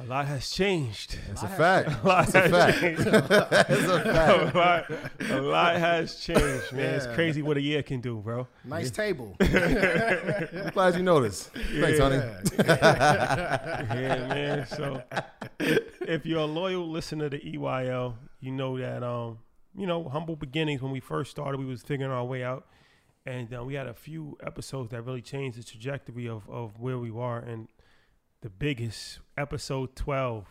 A lot has changed. It's a fact. A lot That's a has fact. changed. That's a a, fact. lot, a lot has changed, man. It's crazy what a year can do, bro. Nice table. I'm glad you noticed. Thanks, honey. Yeah, man. So if you're a loyal listener to EYL, you know that um, you know, humble beginnings when we first started, we was figuring our way out. And uh, we had a few episodes that really changed the trajectory of, of where we are. And the biggest, episode 12.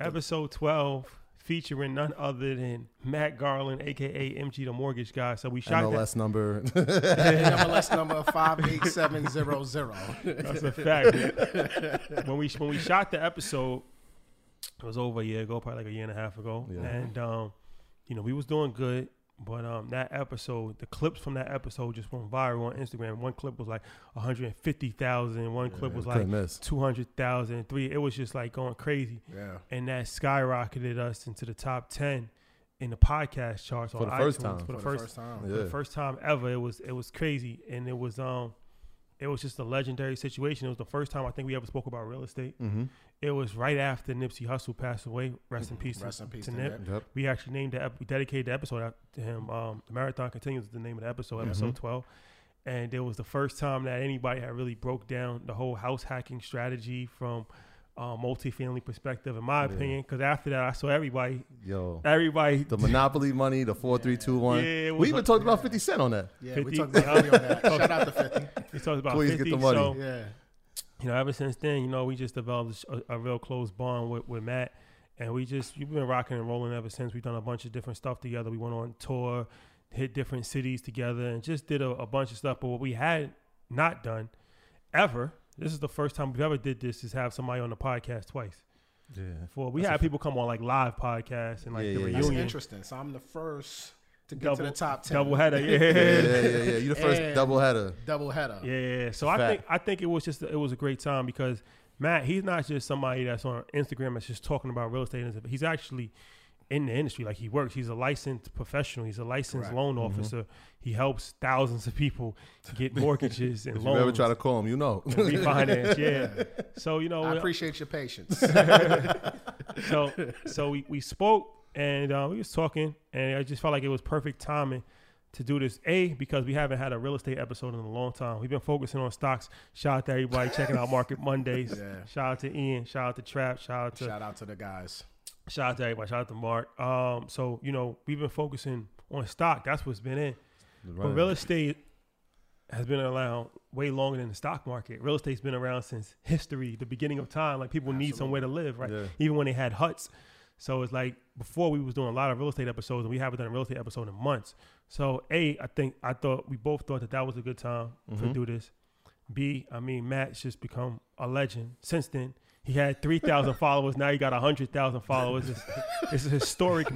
Episode 12 featuring none other than Matt Garland, aka MG the Mortgage Guy. So we shot that. MLS number. MLS number five eight seven zero zero. That's a fact. when we when we shot the episode, it was over a year ago, probably like a year and a half ago, Yeah. and um, you know we was doing good. But um, that episode, the clips from that episode just went viral on Instagram. One clip was like 150,000. One clip was like couldn't 200,000. Three, it was just like going crazy. Yeah. And that skyrocketed us into the top 10 in the podcast charts For on the first iTunes time. For the For the first first time. for the first time ever. It was it was crazy, and it was um, it was just a legendary situation. It was the first time I think we ever spoke about real estate. Mm-hmm. It was right after Nipsey Hussle passed away. Rest in peace. Rest to, in peace to to Nip. Nip. Yep. We actually named the ep- we dedicated the episode out to him. Um, the marathon continues is the name of the episode, episode Mhm. twelve. And it was the first time that anybody had really broke down the whole house hacking strategy from a multifamily perspective, in my Yeah. opinion. Because after that, I saw everybody, Yo. everybody. The Monopoly money, the four, three, two, one. Yeah, it was we even like- talked about 50 Cent on that. Yeah, 50. we talked about 50 on that. Shout out to 50. We talked about Please get the money. So, Yeah. You know, ever since then, you know, we just developed a, a real close bond with, with Matt, and we just we've been rocking and rolling ever since. We've done a bunch of different stuff together. We went on tour, hit different cities together, and just did a, a bunch of stuff. But what we had not done ever, this is the first time we've ever did this, is have somebody on the podcast twice. Yeah. Before we That's had a- people come on like live podcasts and like Yeah, the yeah, yeah. That's interesting. So I'm the first to get Double- to the top 10. Double header, Yeah, yeah, yeah, yeah. You the first And- double header. Double header. Yeah, yeah. So I think I think it was just it was a great time because Matt, he's not just somebody that's on Instagram that's just talking about real estate. He's actually in the industry. Like he works. He's a licensed professional. He's a licensed Correct. loan mm-hmm. officer. He helps thousands of people get mortgages and If loans. you ever try to call him, you know. and refinance, yeah. So you know, I appreciate your patience. so so we, we spoke and uh, we was talking and I just felt like it was perfect timing to do this. A because we haven't had a real estate episode in a long time. We've been focusing on stocks. Shout out to everybody checking out Market Mondays. Yeah. Shout out to Ian. Shout out to Trap. Shout out to Shout out to the guys. shout out to everybody. Shout out to Mark. Um, so you know we've been focusing on stock. That's what's been in. But real estate has been around way longer than the stock market. Real estate's been around since history, the beginning of time. Like people need somewhere to live, right? Yeah. Even when they had huts. So it's like before we was doing a lot of real estate episodes, and we haven't done a real estate episode in months. So a, I think I thought we both thought that that was a good time Mm-hmm. to do this. B, I mean Matt's just become a legend since then. He had three thousand followers. Now he got hundred thousand followers. It's, it's a historic.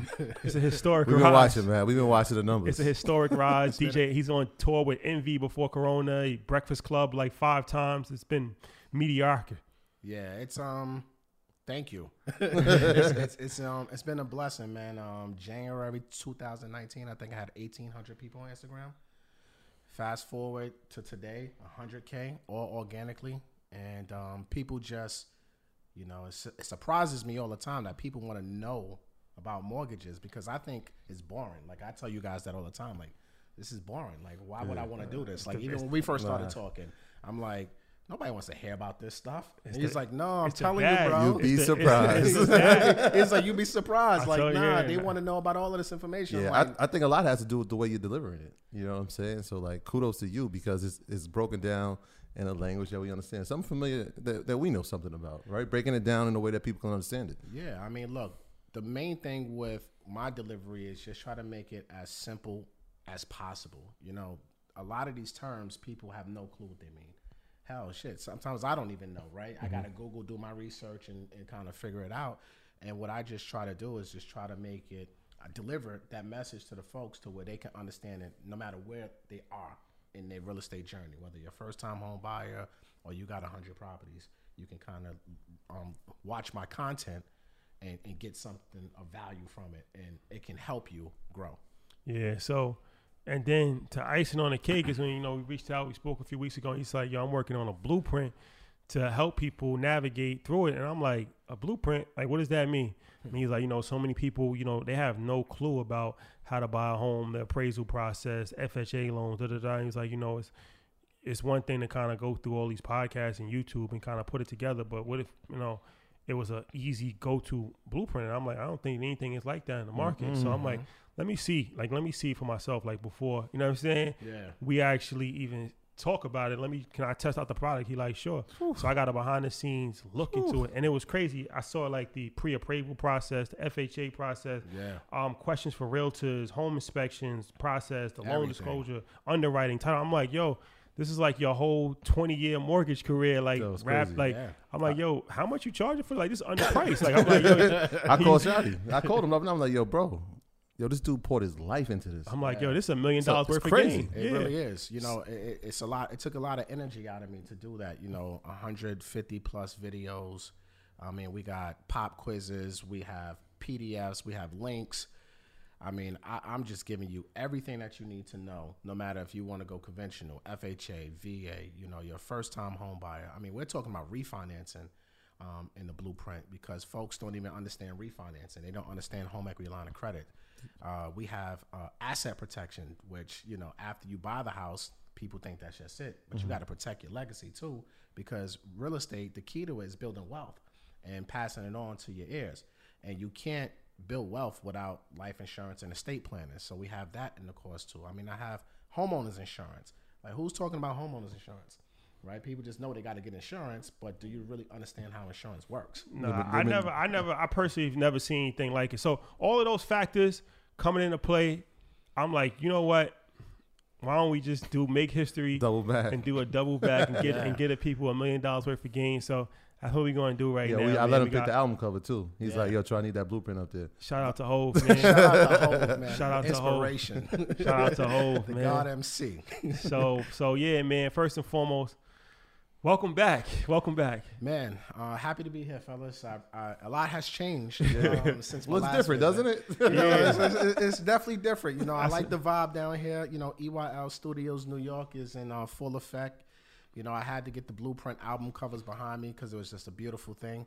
It's a historic. We've been rise. watching, man. We've been watching the numbers. It's a historic rise. DJ, he's on tour with Envy before Corona, Breakfast Club like five times. It's been mediocre. Yeah, it's um. Thank you. it's, it's, it's um it's been a blessing, man. Um, January 2019, I think I had 1,800 people on Instagram. Fast forward to today, 100k, all organically, and um, people just, you know, it's, it surprises me all the time that people want to know about mortgages because I think it's boring. Like I tell you guys that all the time. Like this is boring. Like why would I want to do this? Like even when we first started talking, I'm like. Nobody wants to hear about this stuff. And he's the- like, "No, I'm telling you, bro. You'll be It's surprised. It's, it's, the it's like you'd be surprised. I like, tell you, nah, they want to know about all of this information. Yeah, like, I, I think a lot has to do with the way you're delivering it. You know what I'm saying? So like, kudos to you because it's it's broken down in a language that we understand, something familiar that, that we know something about, right? Breaking it down in a way that people can understand it. yeah, I mean, look, the main thing with my delivery is just try to make it as simple as possible. You know, a lot of these terms, people have no clue what they mean. Hell, shit. Sometimes I don't even know, right? I gotta Google, do my research, and, and kind of figure it out. And what I just try to do is just try to make it uh, deliver that message to the folks to where they can understand it, no matter where they are in their real estate journey, whether you're a first time home buyer or you got hundred properties, you can kind of um, watch my content and, and get something of value from it, and it can help you grow. Yeah. So, and then to icing on the cake is when you know we reached out. We spoke a few weeks ago. And he's like, "Yo, I'm working on a blueprint to help people navigate through it." And I'm like, "A blueprint? Like, what does that mean?" And he's like, "You know, so many people, you know, they have no clue about how to buy a home, the appraisal process, FHA loans, da da da." He's like, "You know, it's." It's one thing to kind of go through all these podcasts and YouTube and kind of put it together, but what if you know it was a easy go to blueprint? And I'm like, I don't think anything is like that in the market. So I'm like, let me see, like, let me see for myself, like before, you know what I'm saying? Yeah. We actually even talk about it. Let me, can I test out the product? He like, sure. So I got a behind the scenes look into it, and it was crazy. I saw like the pre appraisal process, the FHA process, Yeah. um, questions for realtors, home inspections process, the loan disclosure, underwriting, title. I'm like, yo. This is like your whole 20 year mortgage career, like That rap. crazy. Like Yeah. I'm like, yo, how much you charging for? Like this underpriced. like I'm like, yo, I called Shotty. I called him up and I'm like, yo, bro, yo, this dude poured his life into this. I'm like, yo, this is a million dollars worth crazy. of game. It yeah. really is. You know, it, it- it's a lot. It took a lot of energy out of me to do that. You know, 150 plus videos. I mean, we got pop quizzes, we have PDFs, we have links. I mean, I, I'm just giving you everything that you need to know, no matter if you want to go conventional, FHA, VA, you know, your first time home buyer. I mean, we're talking about refinancing um, in the blueprint because folks don't even understand refinancing. They don't understand home equity line of credit. Uh, we have uh, asset protection, which, you know, after you buy the house, people think that's just it. But you got to protect your legacy too because real estate, the key to it is building wealth and passing it on to your heirs. And you can't build wealth without life insurance and estate planning. So we have that in the course too. I mean, I have homeowners insurance. Like, who's talking about homeowners insurance? Right? People just know they got to get insurance, but do you really understand how insurance works? No, I never, I never, I personally have never seen anything like it. So all of those factors coming into play, I'm like, you know what? Why don't we just do make history Double back. and do a double back and get and get a people a million dollars worth of gains? So that's what we're going to do right Yo, now. we, I man. let him We pick got- the album cover too. He's like, yo, try I need that blueprint up there. Shout out to Hov, man. Shout out to Hov, man. Shout out to Hov. Inspiration. Shout out to Hov, the man. God MC. so so yeah, man. First and foremost, Welcome back. Welcome back. Man, uh, happy to be here, fellas. I, I, a lot has changed um, since my Well, it's last different, visit. doesn't it? yeah, it's, it's, it's definitely different. You know, I like the vibe down here. You know, EYL Studios New York is in uh, full effect. You know, I had to get the Blueprint album covers behind me because it was just a beautiful thing.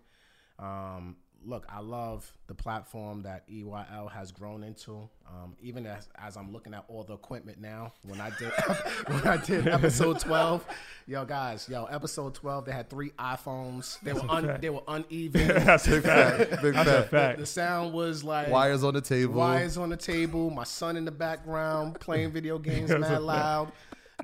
Um, look, I love the platform that EYL has grown into. Um, even as, as I'm looking at all the equipment now, when I did when I did episode 12, yo guys, yo episode 12, they had three iPhones. They were un, they were uneven. That's a fact. Big That's a fact. fact. The sound was like Wires on the table. wires on the table, my son in the background playing video games mad loud.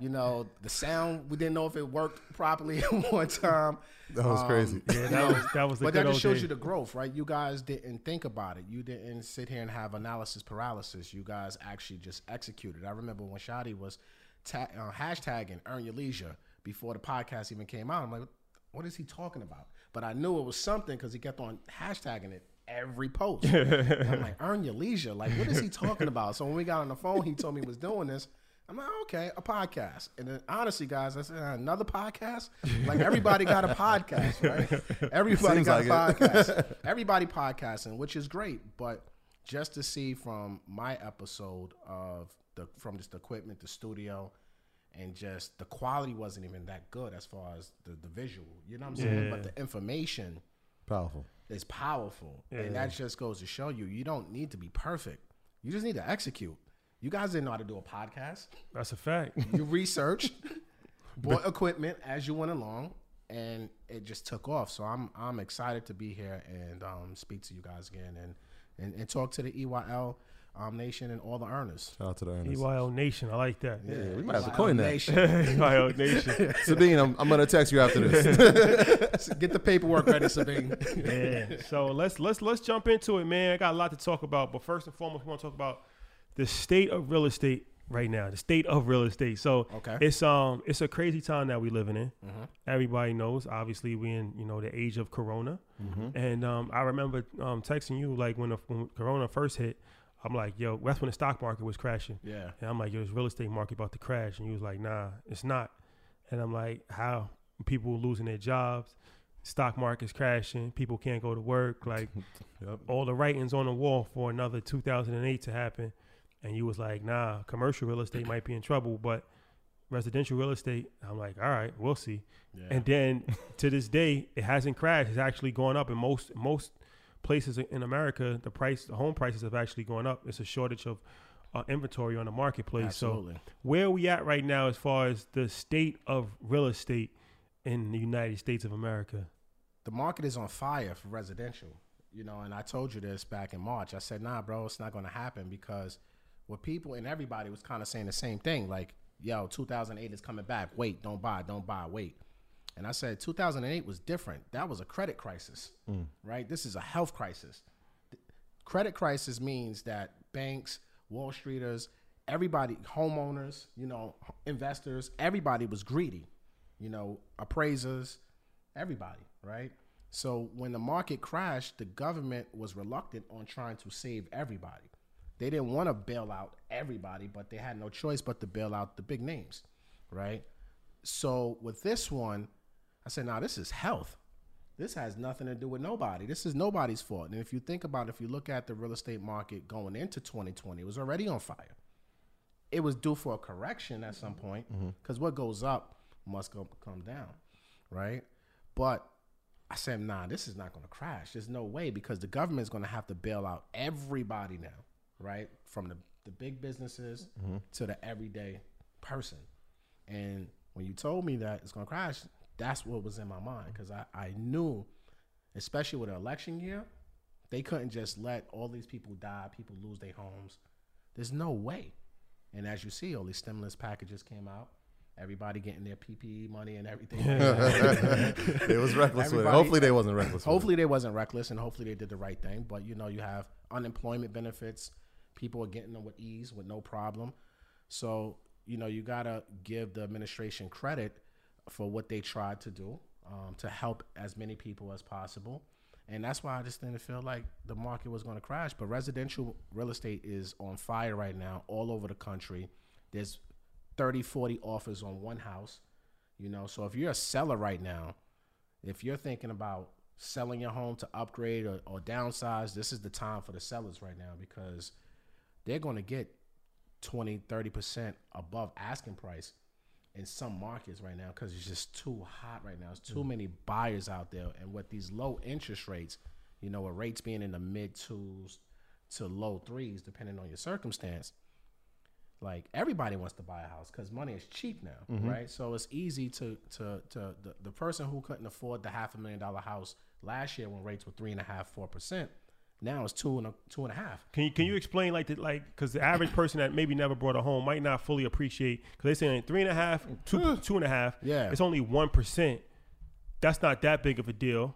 You know, the sound we didn't know if it worked properly at one time. That was Um, crazy. Yeah, that was that was the But good that just shows days. you the growth, right? You guys didn't think about it. You didn't sit here and have analysis paralysis. You guys actually just executed. I remember when Shadi was ta- uh, hashtagging "Earn Your Leisure" before the podcast even came out. I'm like, what is he talking about? But I knew it was something because he kept on hashtagging it every post. I'm like, "Earn Your Leisure." Like, what is he talking about? So when we got on the phone, he told me he was doing this. I'm like, okay, a podcast. And then honestly, guys, I said another podcast. Like everybody got a podcast, right? Everybody got like a podcast. Everybody podcasting, which is great. But just to see from my episode of the from just the equipment, the studio, and just the quality wasn't even that good as far as the, the visual. You know what I'm saying? Yeah. But the information Powerful. is powerful. Yeah. And that just goes to show you you don't need to be perfect. You just need to execute. You guys didn't know how to do a podcast. That's a fact. You researched, bought equipment as you went along, and it just took off. So I'm I'm excited to be here and um, speak to you guys again and, and, and talk to the EYL um, Nation and all the earners. Shout out to the earners. EYL Nation. I like that. Yeah, we might have to EYL coin that. Nation. EYL Nation. Sabine, I'm, I'm gonna text you after this. Get the paperwork ready, Sabine. Yeah. So let's let's let's jump into it, man. I got a lot to talk about, but first and foremost, we want to talk about the state of real estate right now. The state of real estate. So Okay. it's um it's a crazy time that we living in. Everybody knows. Obviously, we in you know the age of Corona, and um I remember um texting you like when, the, when Corona first hit. I'm like, yo, that's when the stock market was crashing. Yeah. And I'm like, yo, this real estate market about to crash. And you was like, nah, it's not. And I'm like, how? People losing their jobs, stock market's crashing, people can't go to work. Like Yep. all the writings on the wall for another 2008 to happen. And you was like, nah, commercial real estate might be in trouble, but residential real estate, I'm like, all right, we'll see. Yeah. And then to this day, it hasn't crashed. It's actually gone up in most most places in America. The price, the home prices have actually gone up. It's a shortage of uh, inventory on the marketplace. So where are we at right now as far as the state of real estate in the United States of America? the market is on fire for residential. You know, and I told you this back in March. I said, nah, bro, it's not going to happen because what people and everybody was kind of saying the same thing. Like, yo, 2008 is coming back. Wait, don't buy, don't buy, wait. And I said, 2008 was different. That was a credit crisis, mm. right? This is a health crisis. Credit crisis means that banks, Wall Streeters, everybody, homeowners, you know, investors, everybody was greedy. You know, appraisers, everybody, right? So when the market crashed, the government was reluctant on trying to save everybody. They didn't want to bail out everybody, but they had no choice but to bail out the big names, right? So with this one, I said, now this is health. This has nothing to do with nobody. This is nobody's fault. And if you think about it, if you look at the real estate market going into 2020, it was already on fire. It was due for a correction at some point mm-hmm. because what goes up must go come down, right? But I said, nah, this is not going to crash. There's no way because the government's going to have to bail out everybody now, right? From the, the big businesses mm-hmm. to the everyday person. And when you told me that it's going to crash, that's what was in my mind because I, I knew, especially with an election year, they couldn't just let all these people die, people lose their homes. There's no way. And as you see, all these stimulus packages came out. Everybody getting their PPE money and everything. it was reckless with it. Hopefully they wasn't reckless. Hopefully they wasn't reckless and hopefully they did the right thing. But you know, you have unemployment benefits. People are getting them with ease, with no problem. So, you know, you gotta give the administration credit for what they tried to do um, to help as many people as possible. And that's why I just didn't feel like the market was going to crash. But residential real estate is on fire right now all over the country. There's 30, 40 offers on one house. You know, so if you're a seller right now, if you're thinking about selling your home to upgrade or, or downsize, this is the time for the sellers right now because they're going to get 20, 30% above asking price in some markets right now because it's just too hot right now. There's too Mm. many buyers out there. And with these low interest rates, you know, with rates being in the mid twos to low threes, depending on your circumstance, like everybody wants to buy a house because money is cheap now, Mm-hmm. right? So it's easy to to to the, the person who couldn't afford the half a million dollar house last year when rates were three and a half, four percent, now it's two and a two and a half. Can you can you explain like the, like because the average person that maybe never bought a home might not fully appreciate because they're saying three and a half, two two and a half. Yeah. it's only one percent. That's not that big of a deal,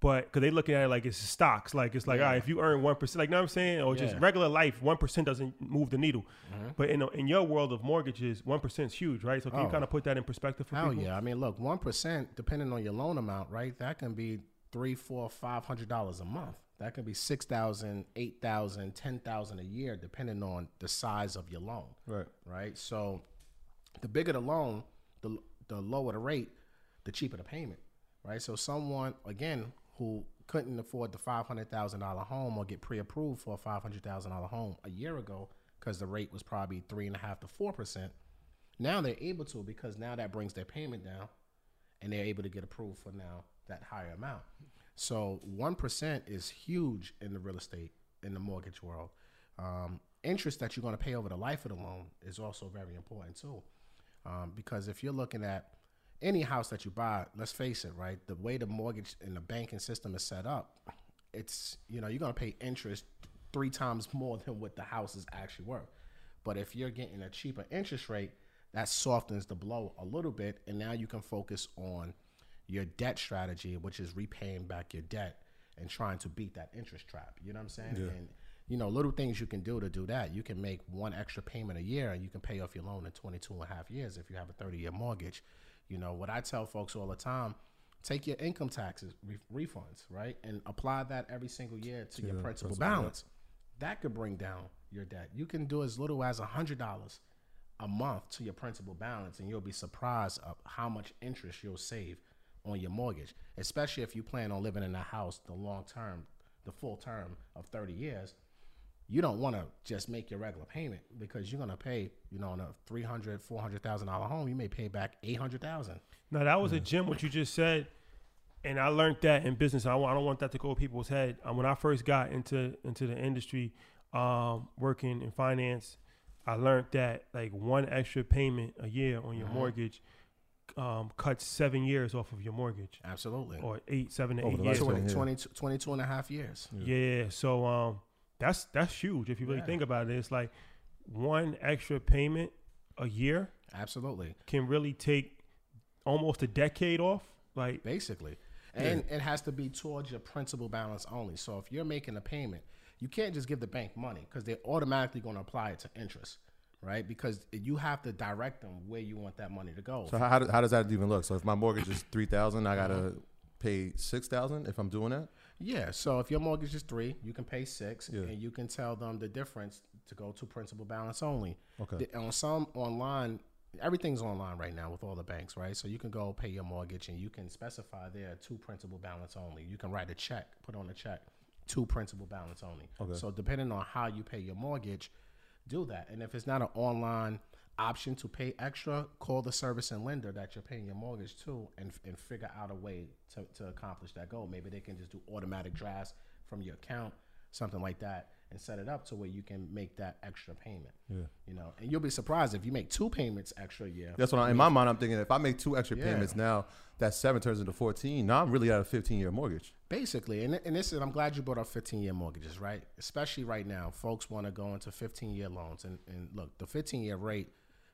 but because they looking at it like it's stocks, like it's like Yeah. all right, if you earn one percent, like know what I'm saying, or just Yeah. regular life, one percent doesn't move the needle. Mm-hmm. But in in your world of mortgages, one percent is huge, right? So can you Oh. kind of put that in perspective for Hell people? yeah! I mean, look, one percent, depending on your loan amount, right? That can be three, four, five hundred dollars a month. That can be 6,000, 8,000, 10,000 a year, depending on the size of your loan. Right. Right. So, the bigger the loan, the the lower the rate, the cheaper the payment. Right. So, someone again who couldn't afford the five hundred thousand dollar home or get pre-approved for a five hundred thousand dollar home a year ago because the rate was probably three and a half to four percent. Now they're able to because now that brings their payment down, and they're able to get approved for now that higher amount. So one percent is huge in the real estate in the mortgage world. Um, interest that you're going to pay over the life of the loan is also very important too, um, because if you're looking at any house that you buy, let's face it, right? The way the mortgage and the banking system is set up, it's you know you're going to pay interest three times more than what the house is actually worth. But if you're getting a cheaper interest rate, that softens the blow a little bit, and now you can focus on your debt strategy, which is repaying back your debt and trying to beat that interest trap. You know what I'm saying? And you know, little things you can do to do that. You can make one extra payment a year, and you can pay off your loan in 22 and a half years if you have a 30 year mortgage. You know what I tell folks all the time: take your income taxes re- refunds, right, and apply that every single year to your your principal yeah. balance. That could bring down your debt. You can do as little as hundred dollars a month to your principal balance, and you'll be surprised of how much interest you'll save on your mortgage. Especially if you plan on living in a house the long term, the full term of thirty years. You don't want to just make your regular payment because you're gonna pay, you know, on a three hundred, four hundred thousand dollar home, you may pay back 800,000. Now, that was a gem. What you just said, and I learned that in business. I, I don't want that to go people's head. Um, when I first got into into the industry, um, working in finance, I learned that like one extra payment a year on your mortgage um, cut seven years off of your mortgage, Absolutely. or eight, seven to Over eight the years. lifespan. 20, 20 22 and a half years. Yeah. So um, that's that's huge if you really Yeah. think about it. It's like one extra payment a year Absolutely. can really take almost a decade off. Like basically. And it has to be towards your principal balance only. So if you're making a payment, you can't just give the bank money because they're automatically going to apply it to interest, right? Because you have to direct them where you want that money to go. So how, how, does, that even look? So if my mortgage is three thousand, I gotta pay six thousand if I'm doing that. yeah. So if your mortgage is three, you can pay six, Yeah. and you can tell them the difference to go to principal balance only. Okay. The- on some online, everything's online right now with all the banks, right? So you can go pay your mortgage and you can specify there to principal balance only. You can write a check, put on a check to principal balance only. Okay. So depending on how you pay your mortgage, do that. And if it's not an online option to pay extra, call the service and lender that you're paying your mortgage to and, and figure out a way to, to accomplish that goal. Maybe they can just do automatic drafts from your account, something like that, and set it up to where you can make that extra payment. Yeah. You know, and you'll be surprised if you make two payments extra a year. That's what I, in my mind I'm thinking. If I make two extra Yeah. payments now, that seven turns into fourteen. Now I'm really at a fifteen year mortgage. Basically, and, and this is, I'm glad you brought up 15 year mortgages, right? Especially right now, folks want to go into 15 year loans. And, and look, the 15 year rate,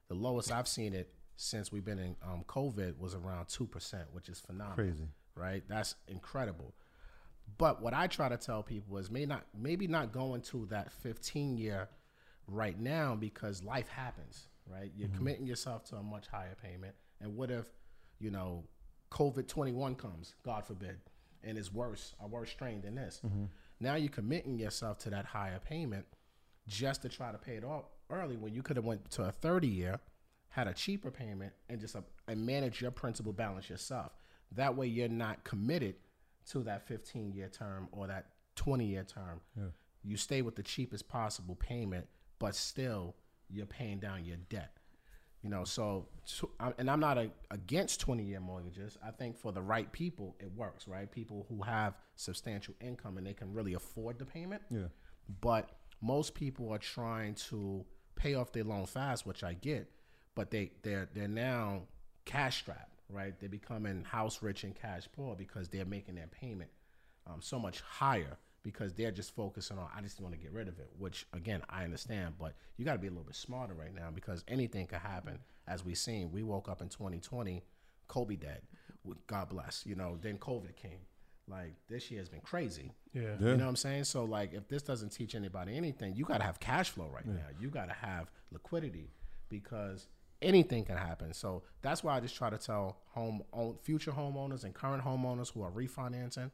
the lowest I've seen it since we've been in um, COVID was around 2%, which is phenomenal. Crazy. Right? That's incredible. But what I try to tell people is may not, maybe not going to that 15 year right now because life happens, right? You're mm-hmm. committing yourself to a much higher payment. And what if, you know, COVID 21 comes, God forbid, and is worse, a worse strain than this? Mm-hmm. Now you're committing yourself to that higher payment just to try to pay it off early when you could have went to a 30 year, had a cheaper payment and just a, and manage your principal balance yourself. That way, you're not committed to that 15 year term or that 20 year term. Yeah. You stay with the cheapest possible payment, but still you're paying down your debt. You know, so and I'm not a, against 20 year mortgages. I think for the right people, it works. Right, people who have substantial income and they can really afford the payment. Yeah. But most people are trying to pay off their loan fast, which I get, but they they're they're now cash strapped, right? They're becoming house rich and cash poor because they're making their payment um, so much higher because they're just focusing on I just want to get rid of it, which again I understand, but you got to be a little bit smarter right now because anything could happen. As we seen, we woke up in 2020, Kobe dead, with God bless, you know. Then COVID came. Like this year has been crazy. Yeah. Yeah. You know what I'm saying? So like if this doesn't teach anybody anything, you got to have cash flow right now. You got to have liquidity because anything can happen. So that's why I just try to tell home own, future homeowners and current homeowners who are refinancing,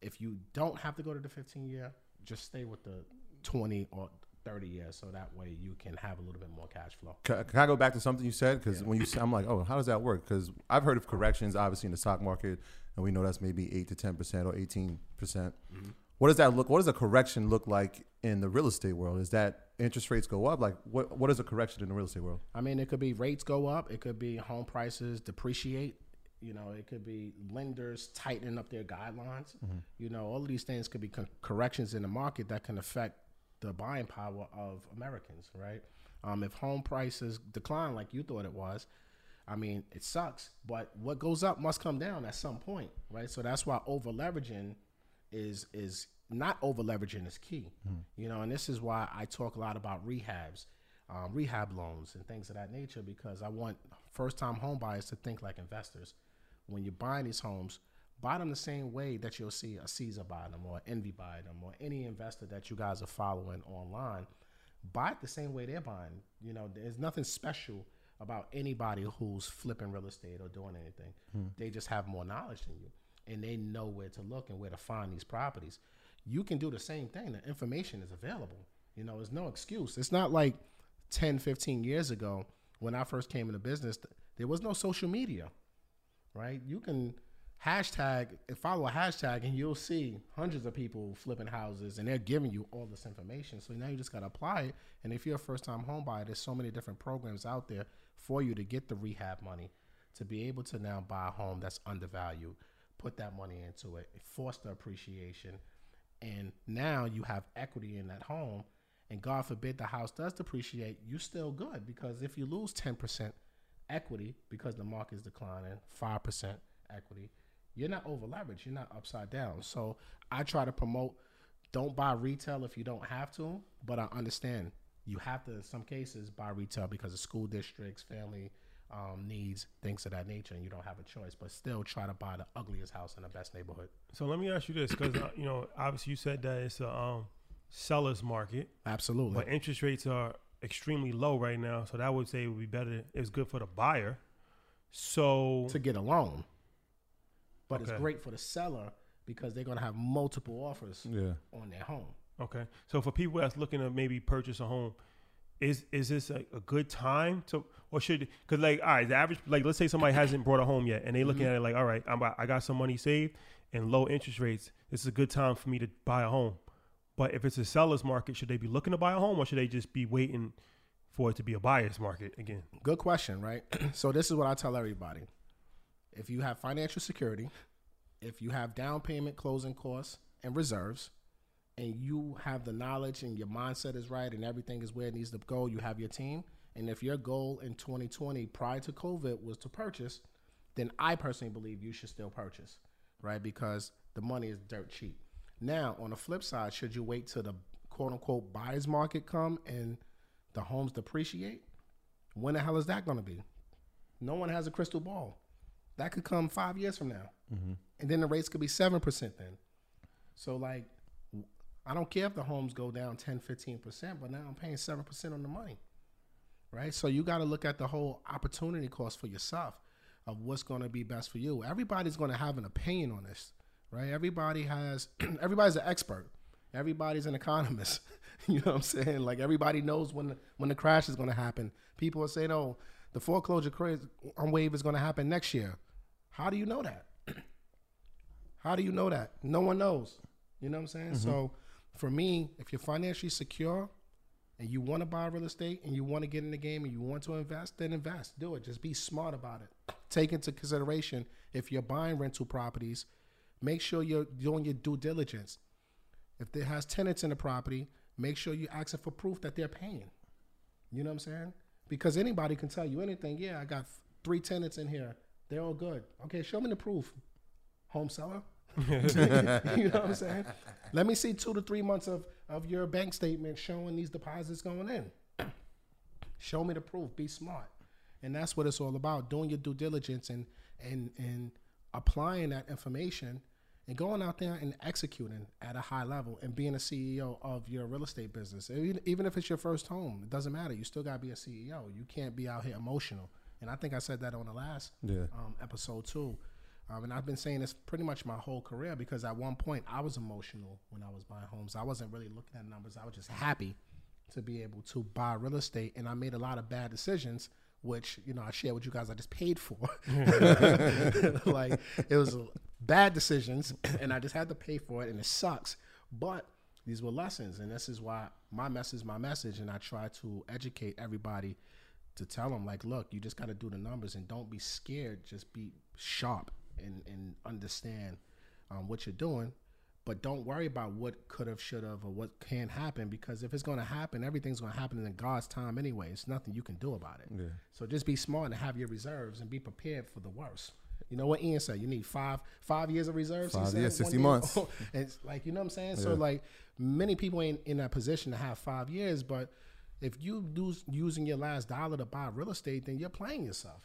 if you don't have to go to the 15 year, just stay with the 20 or 30 years so that way you can have a little bit more cash flow. Can, can I go back to something you said? Because when you, say, I'm like, oh, how does that work? Because I've heard of corrections, obviously in the stock market, and we know that's maybe eight to ten percent or eighteen percent. Mm-hmm. What does that look? What does a correction look like in the real estate world? Is that interest rates go up? Like, what what is a correction in the real estate world? I mean, it could be rates go up. It could be home prices depreciate. You know, it could be lenders tightening up their guidelines. You know, all of these things could be co- corrections in the market that can affect the buying power of Americans, right? Um, if home prices decline like you thought it was, I mean, it sucks. But what goes up must come down at some point, right? So that's why over leveraging is is not over leveraging is key. You know, and this is why I talk a lot about rehabs, um, rehab loans, and things of that nature because I want first time home buyers to think like investors. When you're buying these homes, buy them the same way that you'll see a Caesar buy them or Envy buy them or any investor that you guys are following online. Buy it the same way they're buying. You know, there's nothing special about anybody who's flipping real estate or doing anything. They just have more knowledge than you and they know where to look and where to find these properties. You can do the same thing. The information is available. You know, there's no excuse. It's not like 10, 15 years ago when I first came into business, there was no social media, right? You can hashtag follow a hashtag and you'll see hundreds of people flipping houses and they're giving you all this information. So now you just got to apply it. And if you're a first time home buyer, there's so many different programs out there for you to get the rehab money to be able to now buy a home that's undervalued, put that money into it, it foster appreciation. And now you have equity in that home. And God forbid the house does depreciate, you're still good because if you lose 10% equity because the market is declining, 5% equity, you're not over leveraged. You're not upside down. So I try to promote don't buy retail if you don't have to, but I understand you have to, in some cases, buy retail because of school districts, family um, needs, things of that nature, and you don't have a choice. But still try to buy the ugliest house in the best neighborhood. So let me ask you this, because uh, you know, obviously you said that it's a um, seller's market, Absolutely. but interest rates are extremely low right now. So that would say it would be better. It's good for the buyer. So to get a loan. But it's great for the seller because they're going to have multiple offers Yeah. on their home. okay, so for people that's looking to maybe purchase a home, is is this a, a good time to or should because like all right, the average like let's say somebody hasn't brought a home yet and they looking Mm-hmm. at it like all right, I'm I got some money saved and low interest rates. This is a good time for me to buy a home. But if it's a seller's market, should they be looking to buy a home or should they just be waiting for it to be a buyer's market again? Good question, right? so this is what I tell everybody. If you have financial security, if you have down payment, closing costs, and reserves, and you have the knowledge and your mindset is right and everything is where it needs to go, you have your team. And if your goal in 2020 prior to COVID was to purchase, then I personally believe you should still purchase, right? Because the money is dirt cheap. Now, on the flip side, should you wait till the quote unquote buyer's market come and the homes depreciate? When the hell is that going to be? No one has a crystal ball. That could come five years from now. Mm-hmm. And then the rates could be 7% then. So, like, I don't care if the homes go down 10, 15%, but now I'm paying 7% on the money. Right? So, you got to look at the whole opportunity cost for yourself of what's going to be best for you. Everybody's going to have an opinion on this, right? Everybody has, everybody's an expert. Everybody's an economist. you know what I'm saying? Like everybody knows when the, when the crash is going to happen. People are saying, "Oh, the foreclosure craze on wave is going to happen next year. How do you know that? How do you know that? No one knows. You know what I'm saying? Mm-hmm. So for me, if you're financially secure and you want to buy real estate and you want to get in the game and you want to invest, then invest. Do it. Just be smart about it. Take into consideration if you're buying rental properties, make sure you're doing your due diligence. If there has tenants in the property, make sure you ask for proof that they're paying. You know what I'm saying? Because anybody can tell you anything. Yeah, I got three tenants in here. They're all good. Okay, show me the proof. Home seller. you know what I'm saying? Let me see two to three months of, of your bank statement showing these deposits going in. Show me the proof. Be smart. And that's what it's all about. Doing your due diligence and and and applying that information and going out there and executing at a high level and being a CEO of your real estate business. Even, even if it's your first home, it doesn't matter. You still got to be a CEO. You can't be out here emotional. And I think I said that on the last Yeah. um, episode too. Um, and I've been saying this pretty much my whole career because at one point I was emotional when I was buying homes. I wasn't really looking at numbers. I was just happy to be able to buy real estate. And I made a lot of bad decisions, which, you know, I share with you guys I just paid for. like it was bad decisions and I just had to pay for it and it sucks. But these were lessons. And this is why my message is my message. And I try to educate everybody to tell them like look you just got to do the numbers and don't be scared just be sharp and, and understand um, what you're doing but don't worry about what could have should have or what can happen because if it's going to happen everything's going to happen in god's time anyway it's nothing you can do about it Yeah. so just be smart and have your reserves and be prepared for the worst you know what Ian said? You need five five years of reserves. he Five years, 60 year. months. and it's like you know what I'm saying. So like many people ain't in that position to have five years, but if you lose using your last dollar to buy real estate, then you're playing yourself.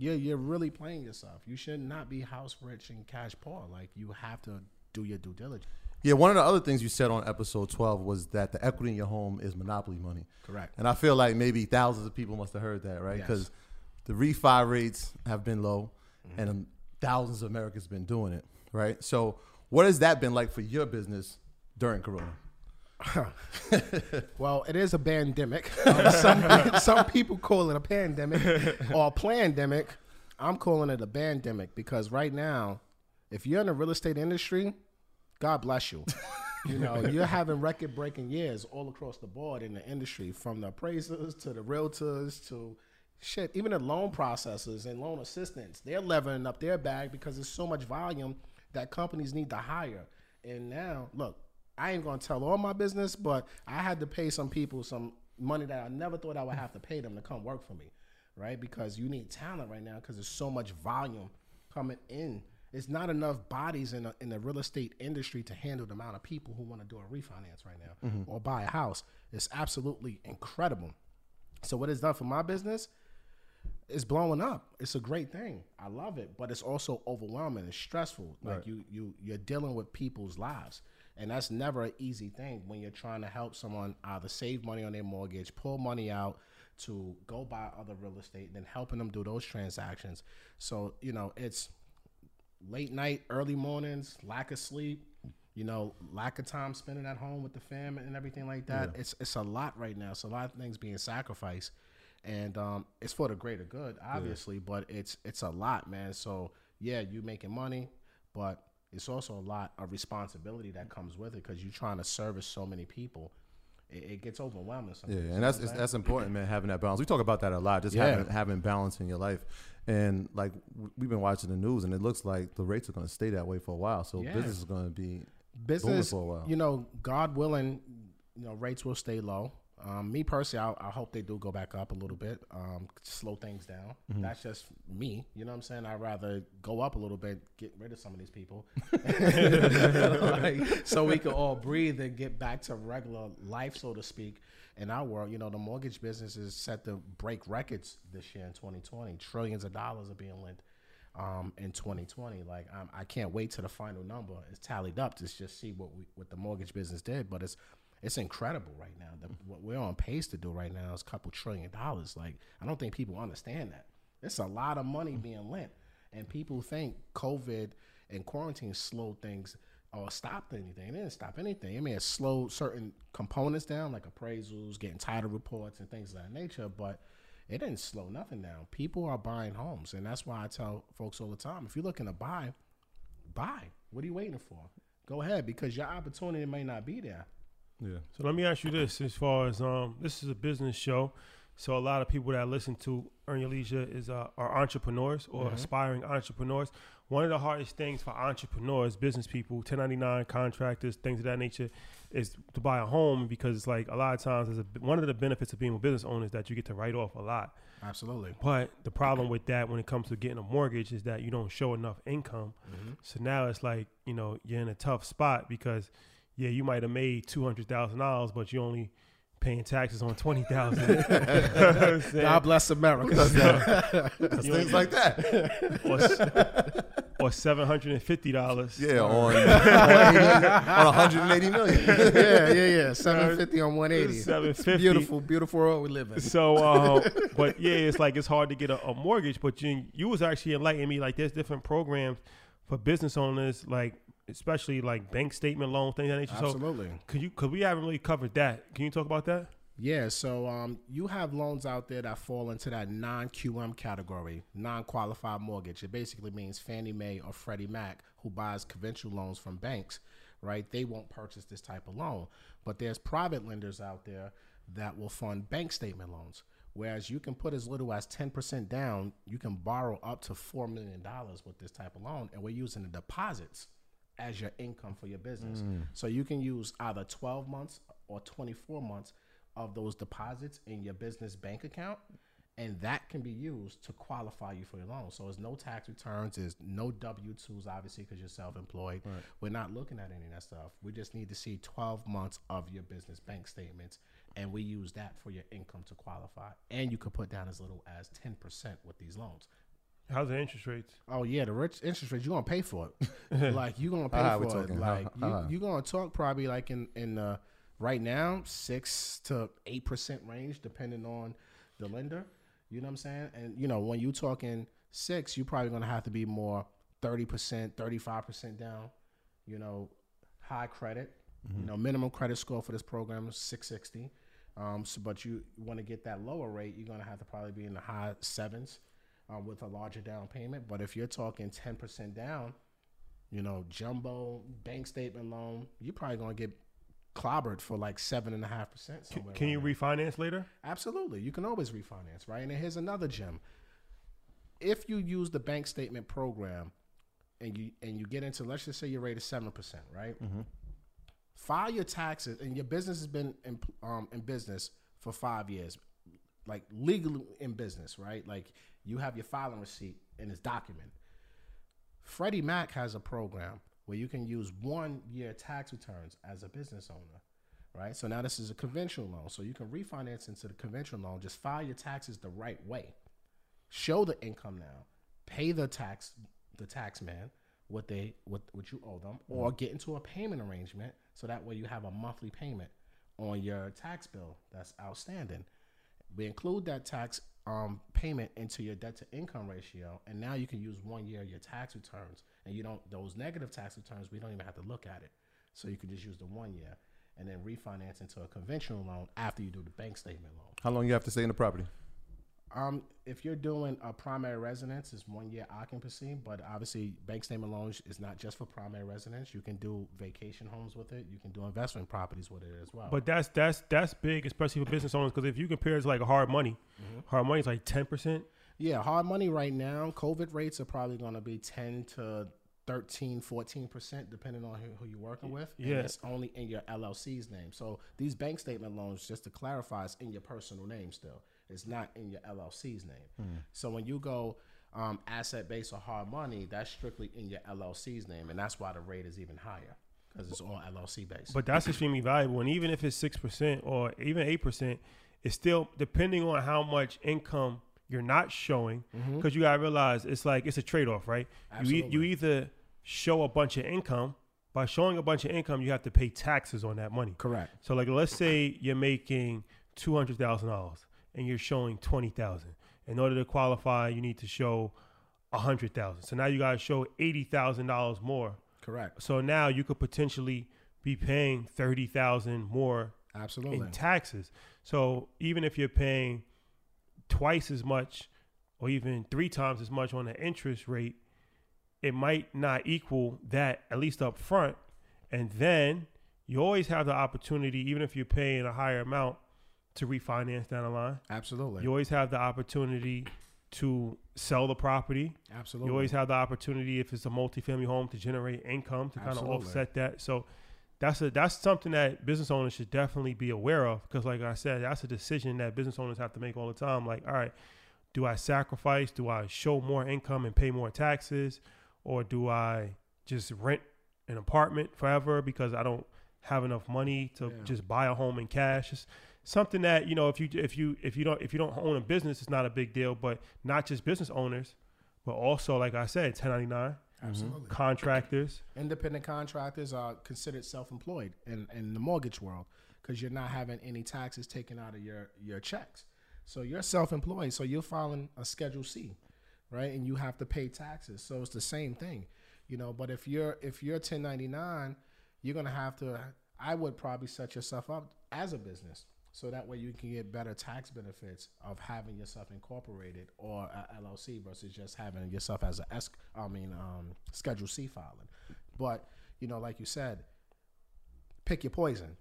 You're you're really playing yourself. You should not be house rich and cash poor. Like you have to do your due diligence. Yeah, one of the other things you said on episode 12 was that the equity in your home is monopoly money. Correct. And I feel like maybe thousands of people must have heard that, right? Yes. Because the refi rates have been low Mm-hmm. and thousands of Americans been doing it, right? So, what has that been like for your business during Corona? Well, it is a pandemic. Um, some some people call it a pandemic or a plandemic. I'm calling it a pandemic because right now, if you're in the real estate industry, God bless you. You know, you're having record breaking years all across the board in the industry, from the appraisers to the realtors to shit, even the loan processors and loan assistants. They're leveling up their bag because there's so much volume that companies need to hire. And now, look, I ain't gonna tell all my business, but I had to pay some people some money that I never thought I would have to pay them to come work for me, right? Because you need talent right now because there's so much volume coming in. It's not enough bodies in, a, in the real estate industry to handle the amount of people who want to do a refinance right now mm-hmm. or buy a house. It's absolutely incredible. So what it's done for my business, it's blowing up. It's a great thing. I love it, but it's also overwhelming. It's stressful. Like you, you, you're dealing with people's lives, and that's never an easy thing when you're trying to help someone either save money on their mortgage, pull money out to go buy other real estate, and then helping them do those transactions. So you know, it's late night, early mornings, lack of sleep. You know, lack of time spending at home with the fam and everything like that. It's it's a lot right now. It's a lot of things being sacrificed and um, it's for the greater good, obviously. But it's it's a lot, man. So yeah, you making money, but it's also a lot of responsibility that comes with it because you're trying to service so many people. It, it gets overwhelming. Sometimes. Yeah, and that's it's, that's important, man. Having that balance. We talk about that a lot. Just Yeah. having having balance in your life, and like we've been watching the news, and it looks like the rates are going to stay that way for a while. So Yeah. business is going to be business, for a while. you know, God willing, you know, rates will stay low. Um, me personally, I, I hope they do go back up a little bit, um, slow things down. Mm-hmm. That's just me. You know what I'm saying? I'd rather go up a little bit, get rid of some of these people, like, so we can all breathe and get back to regular life, so to speak. In our world, you know, the mortgage business is set to break records this year in 2020. Trillions of dollars are being lent um, in 2020. Like I'm, I can't wait to the final number. It's tallied up to just see what we what the mortgage business did, but it's it's incredible right now. The, what we're on pace to do right now is a couple trillion dollars. Like I don't think people understand that. It's a lot of money mm-hmm. being lent, and people think COVID and quarantine slowed things or stopped anything. It didn't stop anything. I mean, it slowed certain components down, like appraisals, getting title reports, and things of that nature. But it didn't slow nothing down. People are buying homes, and that's why I tell folks all the time: if you're looking to buy, buy. What are you waiting for? Go ahead because your opportunity may not be there. Yeah. So let me ask you this: as far as um, this is a business show, so a lot of people that listen to Earn Your Leisure is uh, are entrepreneurs or Mm-hmm. aspiring entrepreneurs. One of the hardest things for entrepreneurs, business people, 1099 contractors, things of that nature, is to buy a home because it's like a lot of times, there's a, one of the benefits of being a business owner is that you get to write off a lot. Absolutely. But the problem with that when it comes to getting a mortgage is that you don't show enough income. Mm-hmm. So now it's like, you know, you're in a tough spot because yeah, you might have made two hundred thousand dollars, but you only paying taxes on twenty thousand. God bless America. It's things like that. or, or seven hundred and fifty dollars. Yeah, on, on, 80, on 180 million. yeah, yeah, yeah. Seven fifty on one eighty. Seven fifty. Beautiful, beautiful world we live in. So, uh, but yeah, it's like it's hard to get a, a mortgage. But you, you was actually enlightening me. Like, there's different programs for business owners, like especially like bank statement loan things that nature. So, Absolutely. could you? Because we haven't really covered that. Can you talk about that? Yeah, so um, you have loans out there that fall into that non-QM category, non-qualified mortgage. It basically means Fannie Mae or Freddie Mac, who buys conventional loans from banks, right? They won't purchase this type of loan. But there's private lenders out there that will fund bank statement loans. Whereas you can put as little as 10% down, you can borrow up to $4 million with this type of loan. And we're using the deposits as your income for your business. Mm. So you can use either 12 months or 24 months of those deposits in your business bank account. And that can be used to qualify you for your loan. So there's no tax returns, there's no W 2s, obviously, because you're self employed. We're not looking at any of that stuff. We just need to see 12 months of your business bank statements. And we use that for your income to qualify. And you could put down as little as 10% with these loans. How's the interest rates? Oh yeah, the rich interest rate you're gonna pay for it. like you're gonna pay How for it. talking? Like How- you how high? you're gonna talk probably like in in uh, right now six to eight percent range, depending on the lender. You know what I'm saying? And you know when you talking six, you're probably gonna have to be more thirty percent, thirty five percent down. You know, high credit. You know, minimum credit score for this program is 660. Um, so, but you want to get that lower rate, you're gonna have to probably be in the high sevens um, with a larger down payment. But if you're talking 10% down, you know, jumbo bank statement loan, you're probably gonna get clobbered for like seven and a half percent. Can, can you refinance later? Absolutely. You can always refinance, right? And here's another gem. If you use the bank statement program and you and you get into let's just say your rate is seven percent, right? File your taxes and your business has been in, um, in business for five years, like legally in business, right? Like you have your filing receipt and it's documented. Freddie Mac has a program where you can use one year tax returns as a business owner, right? So now this is a conventional loan. So you can refinance into the conventional loan, just file your taxes the right way. Show the income now, pay the tax the tax man what they what what you owe them, or mm-hmm. get into a payment arrangement so that way you have a monthly payment on your tax bill that's outstanding. We include that tax um, payment into your debt to income ratio, and now you can use one year of your tax returns, and you don't those negative tax returns. We don't even have to look at it, so you can just use the one year and then refinance into a conventional loan after you do the bank statement loan. How long you have to stay in the property? Um, if you're doing a primary residence, it's one year occupancy, but obviously bank statement loans is not just for primary residence. You can do vacation homes with it. You can do investment properties with it as well. But that's that's that's big, especially for business owners, because if you compare it to like hard money, hard money is like ten percent. Yeah, hard money right now, COVID rates are probably going to be 10 to 13, 14%, depending on who, who you're working with. And Yeah. it's only in your LLC's name. So these bank statement loans, just to clarify, is in your personal name still. It's not in your LLC's name. So when you go um, asset based or hard money, that's strictly in your LLC's name. And that's why the rate is even higher because it's all LLC based. But that's extremely valuable, and even if it's six percent or even eight percent, it's still depending on how much income you're not showing, because you gotta realize it's like it's a trade off, right? You e- you either show a bunch of income. By showing a bunch of income, you have to pay taxes on that money. Correct. So, like, let's say you're making two hundred thousand dollars and you're showing twenty thousand. In order to qualify, you need to show a hundred thousand. So now you got to show eighty thousand dollars more. Correct. So now you could potentially be paying thirty thousand more Absolutely. in taxes. So even if you're paying twice as much or even three times as much on the interest rate, it might not equal that at least up front. And then you always have the opportunity, even if you're paying a higher amount, to refinance down the line. Absolutely. You always have the opportunity to sell the property. Absolutely. You always have the opportunity, if it's a multifamily home, to generate income to kind of offset that. So that's a that's something that business owners should definitely be aware of because, like I said, that's a decision that business owners have to make all the time. Like, all right, do I sacrifice? Do I show more income and pay more taxes, or do I just rent an apartment forever because I don't have enough money to Yeah. just buy a home in cash? It's something that you know if you if you if you don't if you don't own a business, it's not a big deal. But not just business owners, but also like I said, 1099 Absolutely. Mm-hmm. contractors. Independent contractors are considered self-employed in, in the mortgage world because you're not having any taxes taken out of your, your checks. So you're self-employed. So you're filing a Schedule C, right? And you have to pay taxes. So it's the same thing, you know. But if you're if you're 1099, you're gonna have to. I would probably set yourself up as a business. So that way you can get better tax benefits of having yourself incorporated or a LLC versus just having yourself as a S, I mean, um, Schedule C filing. But you know, like you said, pick your poison,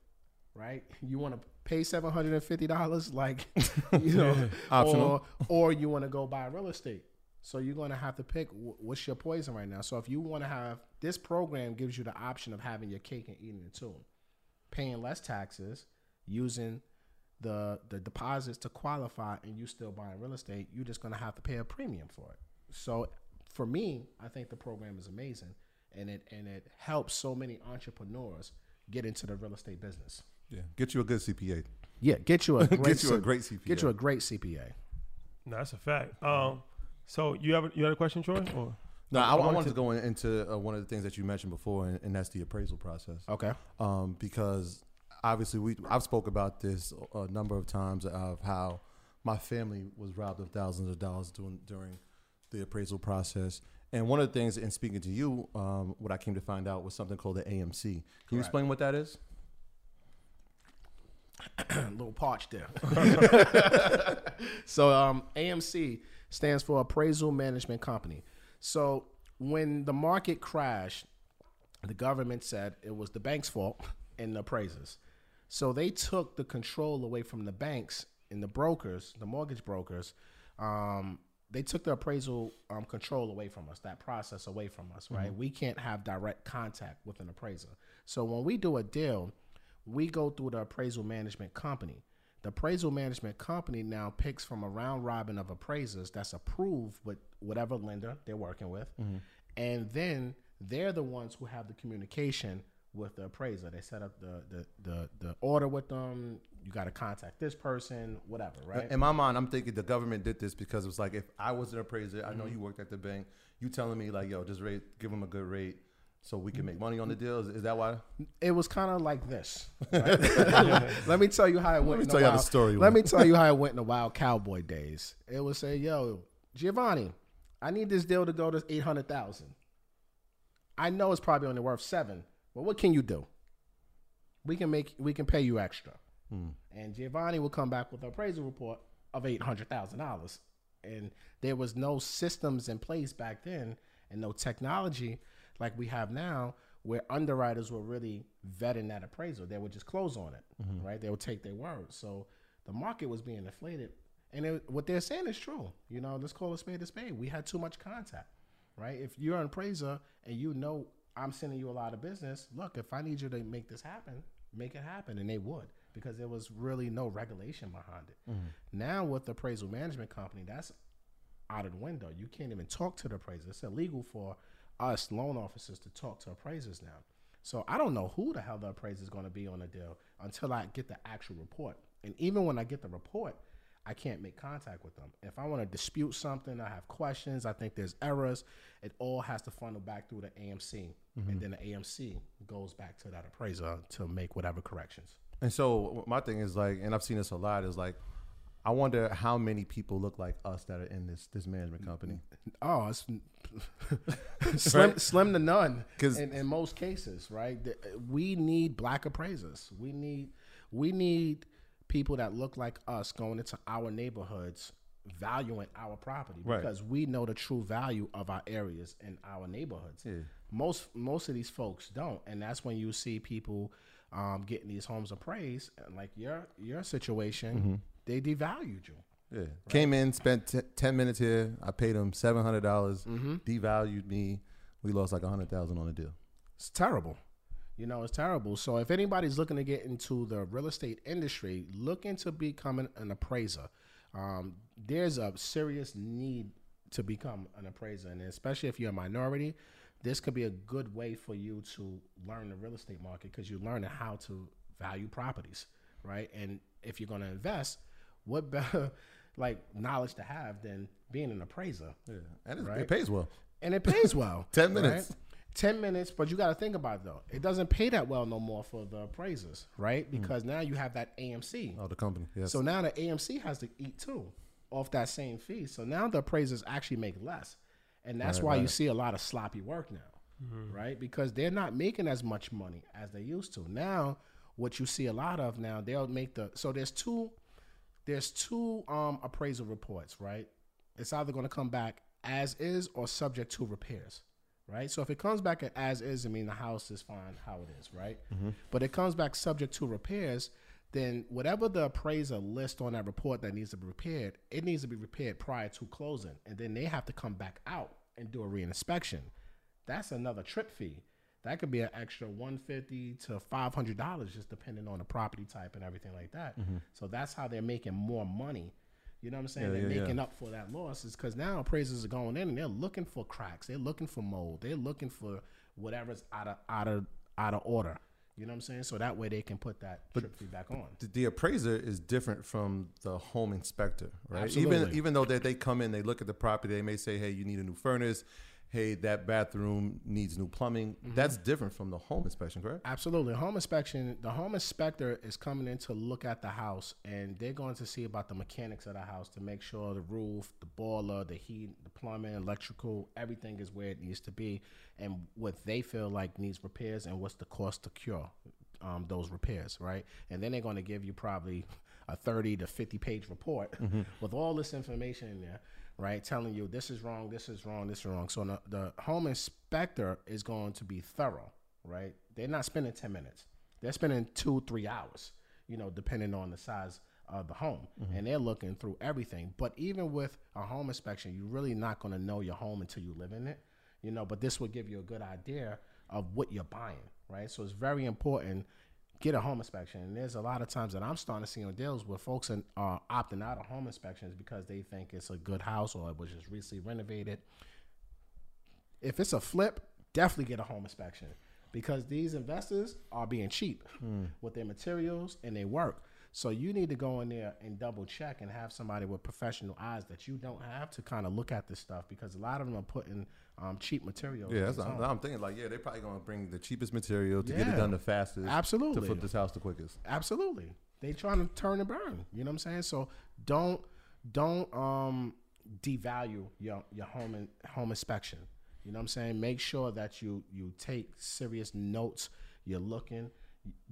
right? You want to pay seven hundred and fifty dollars, like you know, Optional. or or you want to go buy real estate. So you're going to have to pick what's your poison right now. So if you want to have this program, gives you the option of having your cake and eating it too, paying less taxes, using the the deposits to qualify, and you still buying real estate. You're just going to have to pay a premium for it. So for me, I think the program is amazing, and it and it helps so many entrepreneurs get into the real estate business. Yeah, get you a good CPA. Yeah, get you a great Get you a C- great CPA. Get you a great CPA. No, that's a fact. Um, so you have a, you had a question, Troy? Or No, I, I I wanted wanted to- to go into uh, one of the things that you mentioned before, and, and that's the appraisal process. Okay. um, because obviously we I've spoke about this a number of times of how my family was robbed of thousands of dollars during during the appraisal process. And one of the things in speaking to you, um, what I came to find out was something called the AMC. Can you explain what that is? a little parched there. so um, AMC stands for Appraisal Management Company. So when the market crashed, the government said it was the bank's fault and the appraisers. So they took the control away from the banks and the brokers, the mortgage brokers. Um, they took the appraisal um, control away from us, that process away from us, right? We can't have direct contact with an appraiser. So when we do a deal, we go through the appraisal management company. The appraisal management company now picks from a round robin of appraisers that's approved with whatever lender they're working with. And then they're the ones who have the communication with the appraiser. They set up the the, the, the order with them. You got to contact this person, whatever, right? In my mind, I'm thinking the government did this because it was like if I was an appraiser, I know mm-hmm. you worked at the bank, you telling me like, yo, just rate, give them a good rate, so we can make money on the mm-hmm. deal. Is, is that why? it was kind of like this. right? Let me tell you how it went. Let me tell you how the story Let me tell you how it went in the wild cowboy days. It would say, "Yo, Giovanni, I need this deal to go to eight hundred thousand. I know it's probably only worth seven, but what can you do? We can make we can pay you extra." Hmm. And Giovanni will come back with an appraisal report of eight hundred thousand dollars. And there was no systems in place back then, and no technology like we have now, where underwriters were really vetting that appraisal. They would just close on it, mm-hmm. right? They would take their word. So the market was being inflated, and it, what they're saying is true. You know, let's call a spade a spade. We had too much contact, right? If you're an appraiser and you know I'm sending you a lot of business, look, if I need you to make this happen, make it happen, and they would because there was really no regulation behind it. Mm-hmm. Now with the appraisal management company, that's out of the window. You can't even talk to the appraiser. It's illegal for us loan officers to talk to appraisers now. So I don't know who the hell the appraiser is going to be on the deal until I get the actual report. And even when I get the report, I can't make contact with them. If I want to dispute something, I have questions, I think there's errors, it all has to funnel back through the AMC. And mm-hmm. then the AMC goes back to that appraiser to make whatever corrections. And so my thing is like, and I've seen this a lot, is like, I wonder how many people look like us that are in this this management company. Oh, it's slim, Right? slim to none. 'Cause- in, in most cases, right? We need black appraisers. We need we need people that look like us going into our neighborhoods, valuing our property Right. because we know the true value of our areas and our neighborhoods. Yeah. Most most of these folks don't, and that's when you see people um, getting these homes appraised. And like your your situation, Mm-hmm. they devalued you. Yeah. Came in, spent t- 10 minutes here. I paid them $700, dollars Mm-hmm. devalued me. We lost like a 100000 on the deal. It's terrible. You know, it's terrible. So if anybody's looking to get into the real estate industry, look into becoming an appraiser. Um, there's a serious need to become an appraiser, and especially if you're a minority, this could be a good way for you to learn the real estate market because you learn how to value properties, right? And if you're going to invest, what better like knowledge to have than being an appraiser? Yeah. And it's, Right. it pays well. and it pays well. 10 minutes. right? Ten minutes, but you got to think about it though. It doesn't pay that well no more for the appraisers, right? Because now you have that AMC. Oh, the company. Yes. So now the AMC has to eat too off that same fee. So now the appraisers actually make less, and that's Right, why you see a lot of sloppy work now, right? Because they're not making as much money as they used to. Now, what you see a lot of now, they'll make the so there's two there's two um, appraisal reports, right? It's either going to come back as is or subject to repairs, right? So if it comes back as is, I mean the house is fine how it is, right? But it comes back subject to repairs, then whatever the appraiser lists on that report that needs to be repaired, it needs to be repaired prior to closing, and then they have to come back out and do a reinspection. That's another trip fee. That could be an extra one fifty to five hundred dollars, just depending on the property type and everything like that. Mm-hmm. So that's how they're making more money. You know what I'm saying? Yeah, they're yeah, yeah. making up for that loss is because now appraisers are going in and they're looking for cracks. They're looking for mold. They're looking for whatever's out of out of out of order. You know what I'm saying? So that way they can put that trip fee back on. the, the appraiser is different from the home inspector, right? Absolutely. Even even though they, they come in, they look at the property, they may say, "Hey, you need a new furnace. Hey, that bathroom needs new plumbing." Mm-hmm. That's different from the home inspection, correct? Absolutely. Home inspection, the home inspector is coming in to look at the house and they're going to see about the mechanics of the house to make sure the roof, the boiler, the heat, the plumbing, electrical, everything is where it needs to be and what they feel like needs repairs and what's the cost to cure um, those repairs, right? And then they're going to give you probably a 30 to 50 page report with all this information in there, right? Telling you this is wrong, this is wrong, this is wrong. So the, the home inspector is going to be thorough, right? They're not spending 10 minutes, they're spending two, three hours, you know, depending on the size of the home. Mm-hmm. And they're looking through everything. But even with a home inspection, you're really not going to know your home until you live in it, you know, but this will give you a good idea of what you're buying, right? So it's very important get a home inspection. And there's a lot of times that I'm starting to see on deals where folks are, are opting out of home inspections because they think it's a good house or it was just recently renovated. If it's a flip, definitely get a home inspection because these investors are being cheap hmm. with their materials and their work. So you need to go in there and double check and have somebody with professional eyes that you don't have to kind of look at this stuff because a lot of them are putting um, cheap material. Yeah, that's what. I'm, I'm thinking. Like, yeah, they're probably gonna bring the cheapest material to get it done the fastest, Absolutely. to flip this house the quickest. Absolutely. They trying to turn and burn. You know what I'm saying? So don't don't um devalue your your home in, home inspection. You know what I'm saying? Make sure that you you take serious notes. You're looking.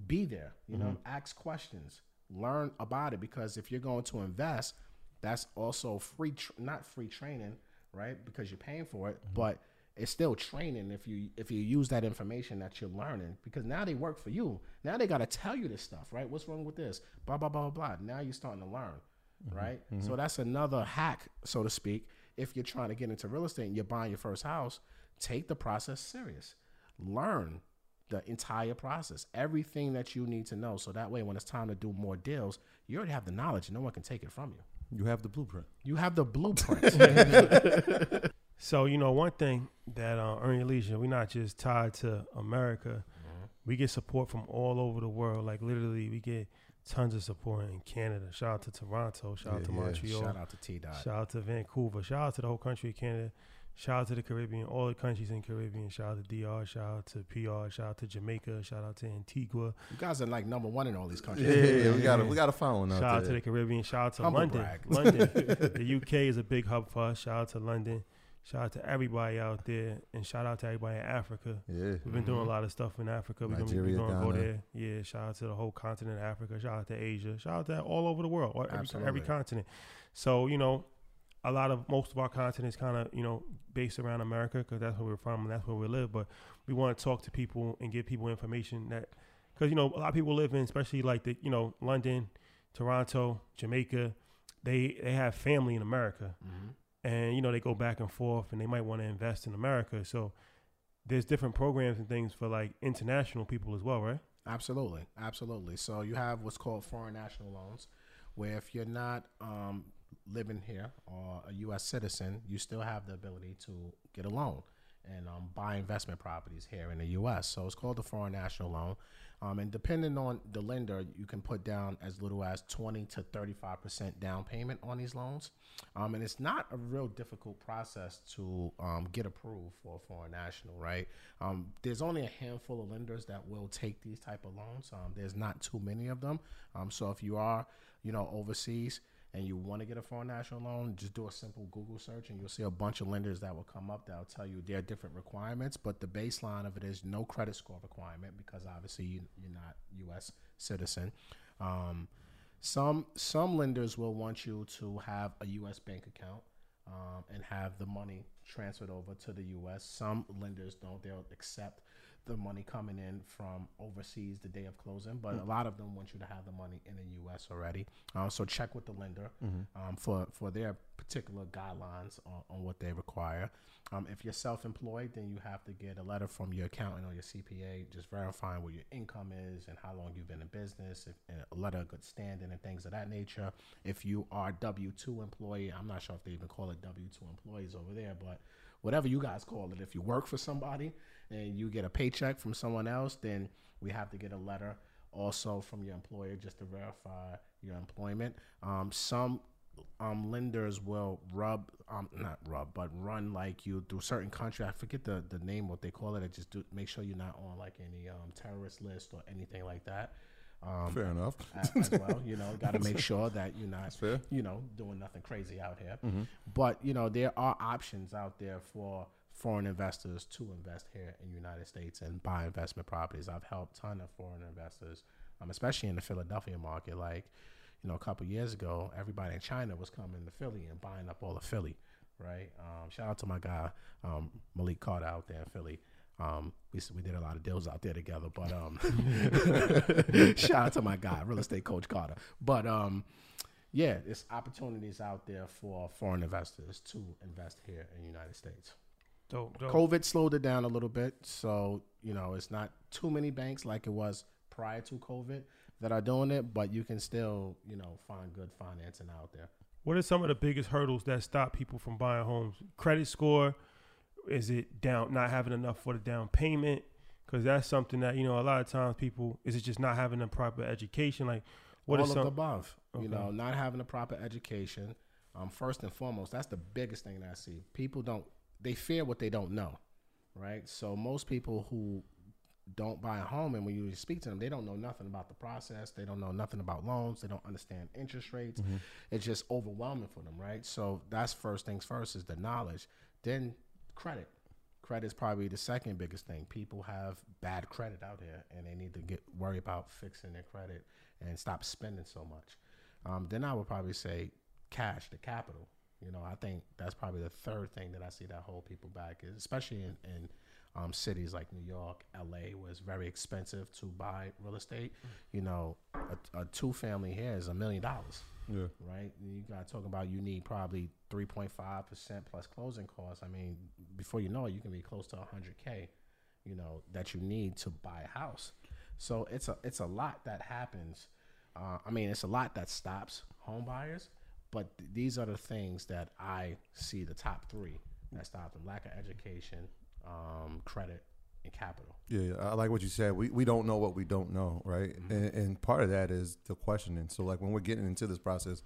Be there. You know, ask questions. Learn about it because if you're going to invest, that's also free. Tr- not free training, right? Because you're paying for it, mm-hmm. but it's still training if you if you use that information that you're learning because now they work for you. Now they got to tell you this stuff, right? What's wrong with this? Blah blah blah blah. blah. Now you're starting to learn, mm-hmm. right? Mm-hmm. So that's another hack, so to speak. If you're trying to get into real estate and you're buying your first house, take the process serious. Learn the entire process, everything that you need to know, so that way when it's time to do more deals, you already have the knowledge. and No one can take it from you. You have the blueprint. You have the blueprint. So you know, one thing that uh, Earn Your Leisure, we're not just tied to America. We get support from all over the world. Like literally, we get tons of support in Canada. Shout out to Toronto. Shout out to Yeah, yeah. Montreal. Shout out to T Dot. Shout out to Vancouver. Shout out to the whole country of Canada. Shout out to the Caribbean, all the countries in Caribbean. Shout out to DR. Shout out to PR. Shout out to Jamaica. Shout out to Antigua. You guys are like number one in all these countries. yeah, yeah, we got a we got a following out Shout out to the Caribbean. Shout out to Humble London. brag. London. the UK is a big hub for us. Shout out to London. Shout out to everybody out there, and shout out to everybody in Africa. yeah, We've been doing a lot of stuff in Africa. We're gonna, Nigeria, we're gonna go there. Yeah, shout out to the whole continent of Africa. Shout out to Asia. Shout out to all over the world, or every, every continent. So you know, a lot of most of our content is kind of you know based around America because that's where we're from and that's where we live. But we want to talk to people and give people information that because you know a lot of people live in, especially like the you know London, Toronto, Jamaica. They they have family in America, and you know they go back and forth, and they might want to invest in America. So there's different programs and things for like international people as well, right? Absolutely, absolutely. So you have what's called foreign national loans, where if you're not um, living here or a U.S. citizen, you still have the ability to get a loan and um, buy investment properties here in the U.S. So it's called the foreign national loan. Um, and depending on the lender, you can put down as little as 20 to 35 percent down payment on these loans. Um, and it's not a real difficult process to um, get approved for a foreign national, right? Um, there's only a handful of lenders that will take these type of loans. Um, there's not too many of them. So if you are, you know, overseas and you want to get a foreign national loan, just do a simple Google search and you'll see a bunch of lenders that will come up that'll tell you there are different requirements. But the baseline of it is no credit score requirement because obviously you, you're not U.S. citizen. Um, some some lenders will want you to have a U.S. bank account um, and have the money transferred over to the U.S. Some lenders don't; they'll accept the money coming in from overseas the day of closing, but a lot of them want you to have the money in the U.S. already. Uh, so check with the lender um, for for their particular guidelines on, on what they require. Um, if you're self-employed, then you have to get a letter from your accountant or your CPA, just verifying what your income is and how long you've been in business, if, and a letter of good standing and things of that nature. If you are W two employee, I'm not sure if they even call it W two employees over there, but whatever you guys call it, if you work for somebody and you get a paycheck from someone else, then we have to get a letter also from your employer just to verify your employment. Um, some um, lenders will rub, um, not rub, but run like you through certain country. I forget the, the name, what they call it. I just do make sure you're not on like any um, terrorist list or anything like that. Um, Fair enough. a- as well. You know, got to make sure that you're not, fair. you know, doing nothing crazy out here. But you know, there are options out there for foreign investors to invest here in the United States and buy investment properties. I've helped ton of foreign investors, um, especially in the Philadelphia market. Like, you know, a couple years ago, everybody in China was coming to Philly and buying up all of Philly, right? Um, shout out to my guy um, Malik Carter out there in Philly. Um, we we did a lot of deals out there together, but um, shout out to my guy, real estate coach Carter. But um, yeah, there's opportunities out there for foreign investors to invest here in the United States. Dope, dope. COVID slowed it down a little bit, so you know it's not too many banks like it was prior to COVID that are doing it, but you can still you know find good financing out there. What are some of the biggest hurdles that stop people from buying homes? Credit score? Is it down not having enough for the down payment? Because that's something that you know a lot of times people is it just not having a proper education? Like what All is of some? the above. Okay. You know, not having a proper education. Um, first and foremost, that's the biggest thing that I see. People don't they fear what they don't know, right? So most people who don't buy a home and when you speak to them, they don't know nothing about the process. They don't know nothing about loans. They don't understand interest rates. It's just overwhelming for them, right? So that's first things first is the knowledge. Then credit. Credit is probably the second biggest thing. People have bad credit out here, and they need to get worry about fixing their credit and stop spending so much. Um, then I would probably say cash, the capital. You know, I think that's probably the third thing that I see that hold people back, is especially in, in um, cities like New York, LA, was very expensive to buy real estate. You know, a, a two family here is a million dollars Yeah. right? You got to talk about you need probably 3.5% plus closing costs. I mean, before you know it, you can be close to 100K, you know, that you need to buy a house. So it's a, it's a lot that happens. Uh, I mean, it's a lot that stops home buyers, but th- these are the things that I see the top three that stop them. Lack of education, um, credit, and capital. Yeah, yeah, I like what you said. We we don't know what we don't know, right? And, and part of that is the questioning. So like when we're getting into this process,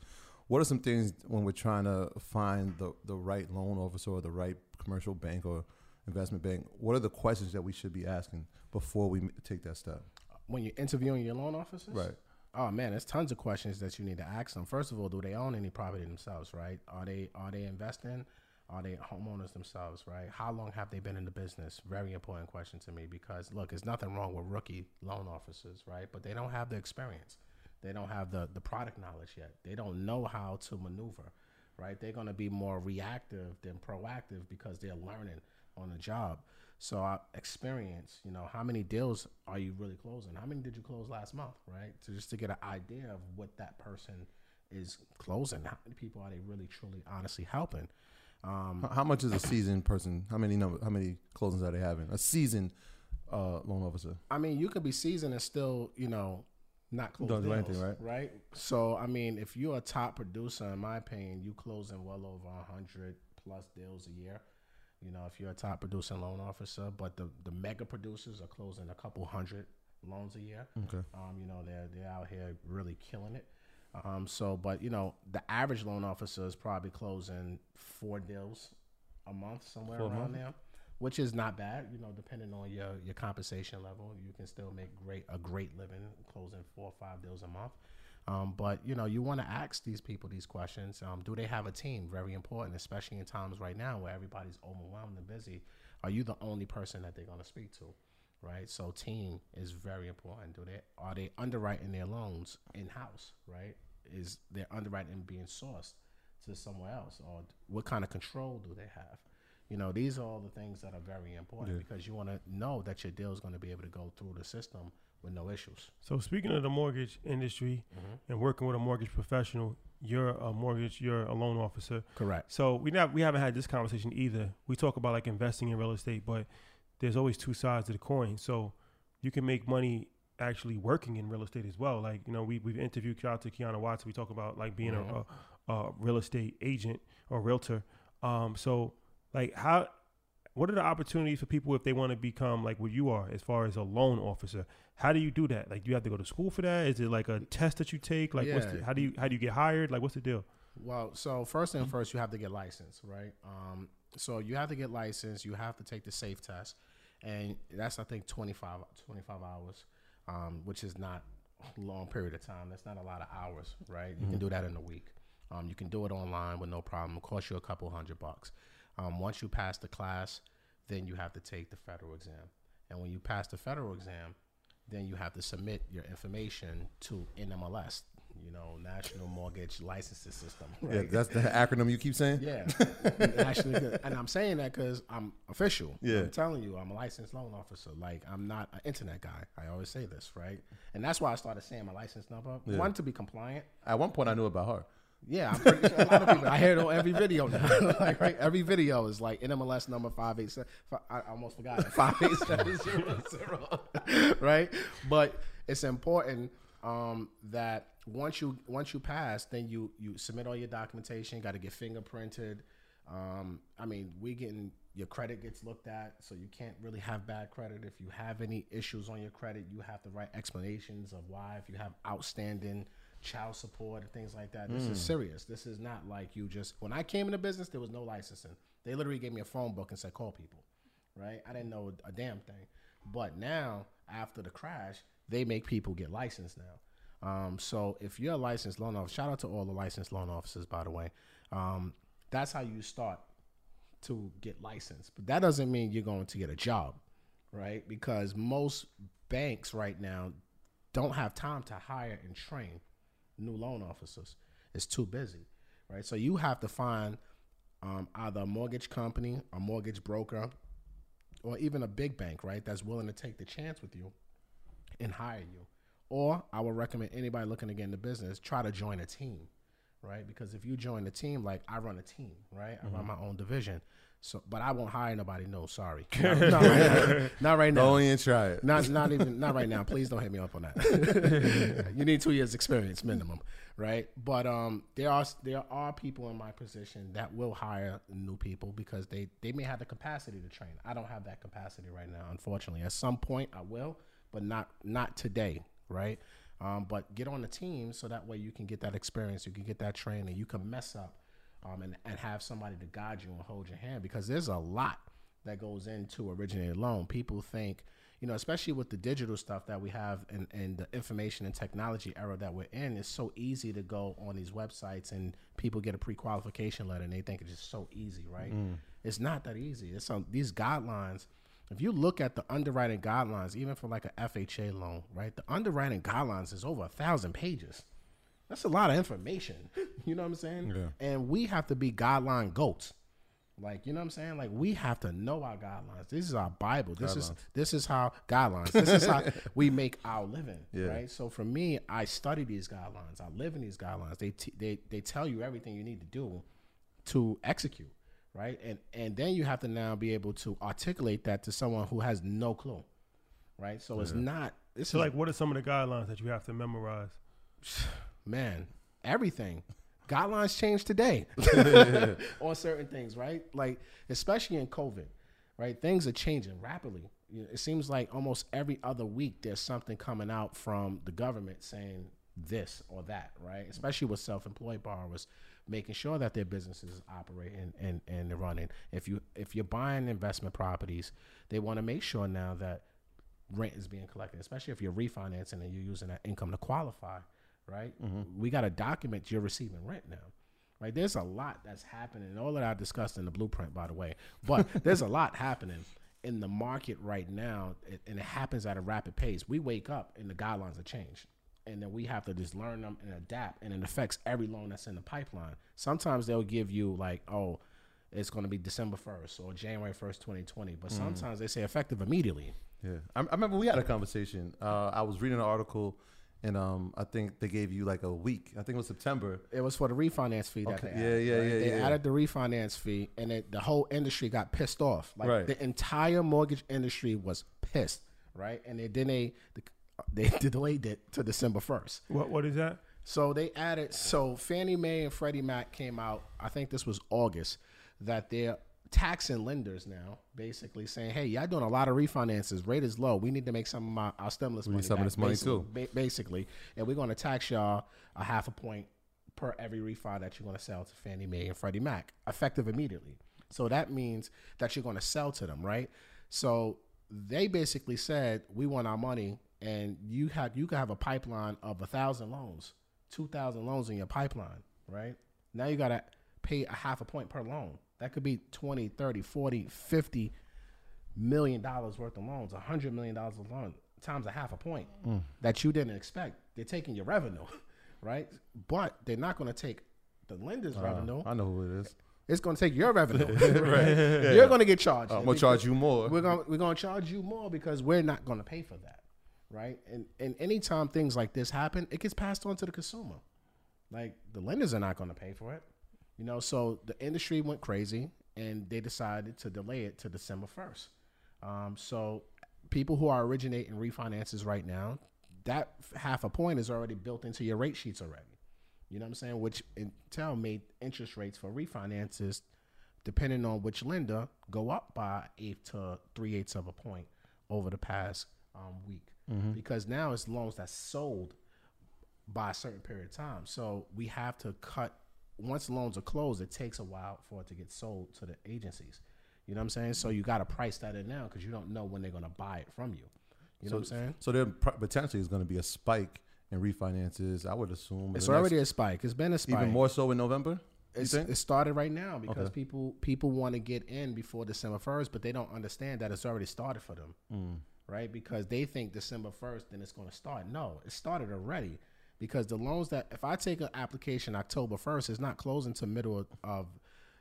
what are some things when we're trying to find the the right loan officer or the right commercial bank or investment bank? What are the questions that we should be asking before we take that step? When you're interviewing your loan officers, Right. Oh man, there's tons of questions that you need to ask them. First of all, do they own any property themselves? Right? Are they are they investing? Are they homeowners themselves? Right? How long have they been in the business? Very important question to me because look, there's nothing wrong with rookie loan officers, right? But they don't have the experience. They don't have the the product knowledge yet. They don't know how to maneuver, right? They're going to be more reactive than proactive because they're learning on the job. So our experience, you know, how many deals are you really closing? How many did you close last month, right? So just to get an idea of what that person is closing. How many people are they really, truly, honestly helping? Um, How- How much is a seasoned person? How many number? How many closings are they having? A seasoned uh, loan officer. I mean, you could be seasoned and still, you know, not close Don't do deals, anything, right? Right. So, I mean, if you're a top producer, in my opinion, you closing well over hundred plus deals a year. You know, if you're a top producer and loan officer, but the the mega producers are closing a couple hundred loans a year. Okay. Um, you know, they're they're out here really killing it. Um, so, but you know, the average loan officer is probably closing four deals a month, somewhere For a around month? there, which is not bad. You know, depending on your your compensation level, you can still make great a great living closing four or five deals a month. Um, but you know, you want to ask these people these questions. Um, do they have a team? Very important, especially in times right now where everybody's overwhelmed and busy. Are you the only person that they're going to speak to? Right. So team is very important. Do they are they underwriting their loans in house? Right. Is their underwriting being sourced to somewhere else, or what kind of control do they have? You know, these are all the things that are very important because you want to know that your deal is going to be able to go through the system with no issues. So speaking of the mortgage industry mm-hmm. and working with a mortgage professional, you're a mortgage, you're a loan officer. Correct. So we not we haven't had this conversation either. We talk about like investing in real estate, but there's always two sides to the coin. So you can make money actually working in real estate as well. Like you know, we we've interviewed shout out to Kiana Watts. We talk about like being a, a, a real estate agent or realtor. Um, so like how. What are the opportunities for people if they want to become like what you are, as far as a loan officer? How do you do that? Like, do you have to go to school for that? Is it like a test that you take? Like, what's the, how do you how do you get hired? Like, what's the deal? Well, so first and first, you have to get licensed, right? Um, so you have to get licensed. You have to take the safe test, and that's I think 25, 25 hours, um, which is not a long period of time. That's not a lot of hours, right? You can do that in a week. Um, you can do it online with no problem. It costs you a couple hundred bucks. Um, once you pass the class, then you have to take the federal exam, and when you pass the federal exam, then you have to submit your information to NMLS, you know, National Mortgage Licensing System. Yeah, that's the acronym you keep saying. Yeah, actually, and I'm saying that because I'm official. Yeah. I'm telling you, I'm a licensed loan officer. Like I'm not an internet guy. I always say this, right? And that's why I started saying my license number. One to be compliant. At one point, I knew about her. Yeah, I'm pretty sure a lot of people. I hear it on every video now. like right, every video is like NMLS number five eight seven. I almost forgot it. Five eight seven zero zero. Right, but it's important um, that once you once you pass, then you you submit all your documentation. Got to get fingerprinted. Um, I mean, we getting your credit gets looked at, so you can't really have bad credit. If you have any issues on your credit, you have to write explanations of why. If you have outstanding child support and things like that, this is serious. This is not like you just. When I came into business, there was no licensing. They literally gave me a phone book and said call people. Right? I didn't know a damn thing. But now, after the crash, they make people get licensed now. Um, so if you're a licensed loan officer, shout out to all the licensed loan officers, by the way. Um, that's how you start to get licensed. But that doesn't mean you're going to get a job, right? Because most banks right now don't have time to hire and train new loan officers. It's too busy, right? So you have to find um, either a mortgage company, a mortgage broker, or even a big bank, right? That's willing to take the chance with you and hire you. Or I would recommend anybody looking to get into business try to join a team, right? Because if you join a team, like I run a team, right? I run my own division. So, but I won't hire nobody. No, sorry, not, not right now. Not right now. Don't even try it. Not not even not right now. Please don't hit me up on that. you need two years experience minimum, right? But um, there are there are people in my position that will hire new people because they they may have the capacity to train. I don't have that capacity right now, unfortunately. At some point, I will, but not not today, right? Um, but get on the team so that way you can get that experience, you can get that training, you can mess up, um, and and have somebody to guide you and hold your hand because there's a lot that goes into originated loan. People think, you know, especially with the digital stuff that we have and, and the information and technology era that we're in, it's so easy to go on these websites and people get a pre-qualification letter and they think it's just so easy, right? It's not that easy. It's some these guidelines. If you look at the underwriting guidelines, even for like a FHA loan, right? The underwriting guidelines is over a thousand pages That's a lot of information. You know what I'm saying? Yeah. And we have to be guideline goats. Like, you know what I'm saying? Like we have to know our guidelines. This is our Bible. This is this is how guidelines. This is how we make our living. Yeah. Right. So for me, I study these guidelines. I live in these guidelines. They t- they they tell you everything you need to do to execute. Right. And and then you have to now be able to articulate that to someone who has no clue. Right. So it's not. This So like, what are some of the guidelines that you have to memorize? man, everything. Guidelines change today on certain things, right? Like especially in COVID, right? Things are changing rapidly. It seems like almost every other week there's something coming out from the government saying this or that, right? Especially with self-employed borrowers, making sure that their businesses is operating and, and they're running. If you if you're buying investment properties, they want to make sure now that rent is being collected, especially if you're refinancing and you're using that income to qualify, right? Mm-hmm. We got to document you're receiving rent now. Right, there's a lot that's happening. All that I discussed in the blueprint, by the way, but there's a lot happening in the market right now, and it happens at a rapid pace. We wake up and the guidelines have changed, and then we have to just learn them and adapt, and it affects every loan that's in the pipeline. Sometimes they'll give you like, oh, it's going to be December first or January first, 2020, but sometimes they say effective immediately. Yeah, I, I remember we had a conversation. Uh, I was reading an article, and um, I think they gave you like a week. I think it was September. It was for the refinance fee that Okay. they Yeah, added. yeah, right? yeah, They yeah. added the refinance fee, and it, the whole industry got pissed off. Like Right. the entire mortgage industry was pissed, right? And they, then they they delayed it to December first. What What is that? So they added. So Fannie Mae and Freddie Mac came out. I think this was August. That they're taxing lenders now, basically saying, "Hey, y'all doing a lot of refinances. Rate is low. We need to make some of my, our stimulus We need money. some of this money, basically- too. ba- basically, and we're going to tax y'all a half a point per every refi that you're going to sell to Fannie Mae and Freddie Mac, effective immediately. So that means that you're going to sell to them, right? So they basically said, "We want our money." And you have you can have a pipeline of a thousand loans, two thousand loans in your pipeline, right? Now you gotta pay a half a point per loan. That could be 20, 30, 40, 50 million dollars worth of loans, a hundred million dollars of loan times a half a point mm. that you didn't expect. They're taking your revenue, right? But they're not gonna take the lender's uh, revenue. I know who it is. It's gonna take your revenue. right? You're gonna get charged. I'm gonna charge you more. we're gonna we're gonna charge you more because we're not gonna pay for that, right? And and anytime things like this happen, it gets passed on to the consumer. Like the lenders are not gonna pay for it, you know. So the industry went crazy and they decided to delay it to December first. Um, so people who are originating refinances right now, that half a point is already built into your rate sheets already. You know what I'm saying? Which Intel made interest rates for refinances, depending on which lender, go up by eight to three eighths of a point over the past um, week. Because now it's loans that's sold by a certain period of time. So we have to cut. Once loans are closed, it takes a while for it to get sold to the agencies. You know what I'm saying? So you got to price that in now because you don't know when they're going to buy it from you. You know what I'm saying? So there potentially is going to be a spike in refinances. I would assume It's the next- already a spike. It's been a spike. even more so in November. It's, it started right now because Okay. people people want to get in before December first, but they don't understand that it's already started for them, Mm. Right? Because they think December first, then it's going to start. No, it started already because the loans that if I take an application October first, it's not closing to middle of, of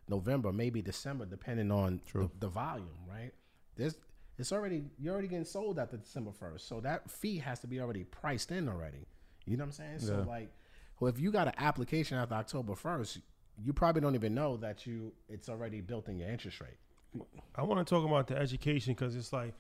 November, maybe December, depending on the, the volume, right? There's it's already you're already getting sold at the December first, so that fee has to be already priced in already. You know what I'm saying? So like, well, if you got an application after October first, you probably don't even know that you it's already built in your interest rate. I want to talk about the education because it's like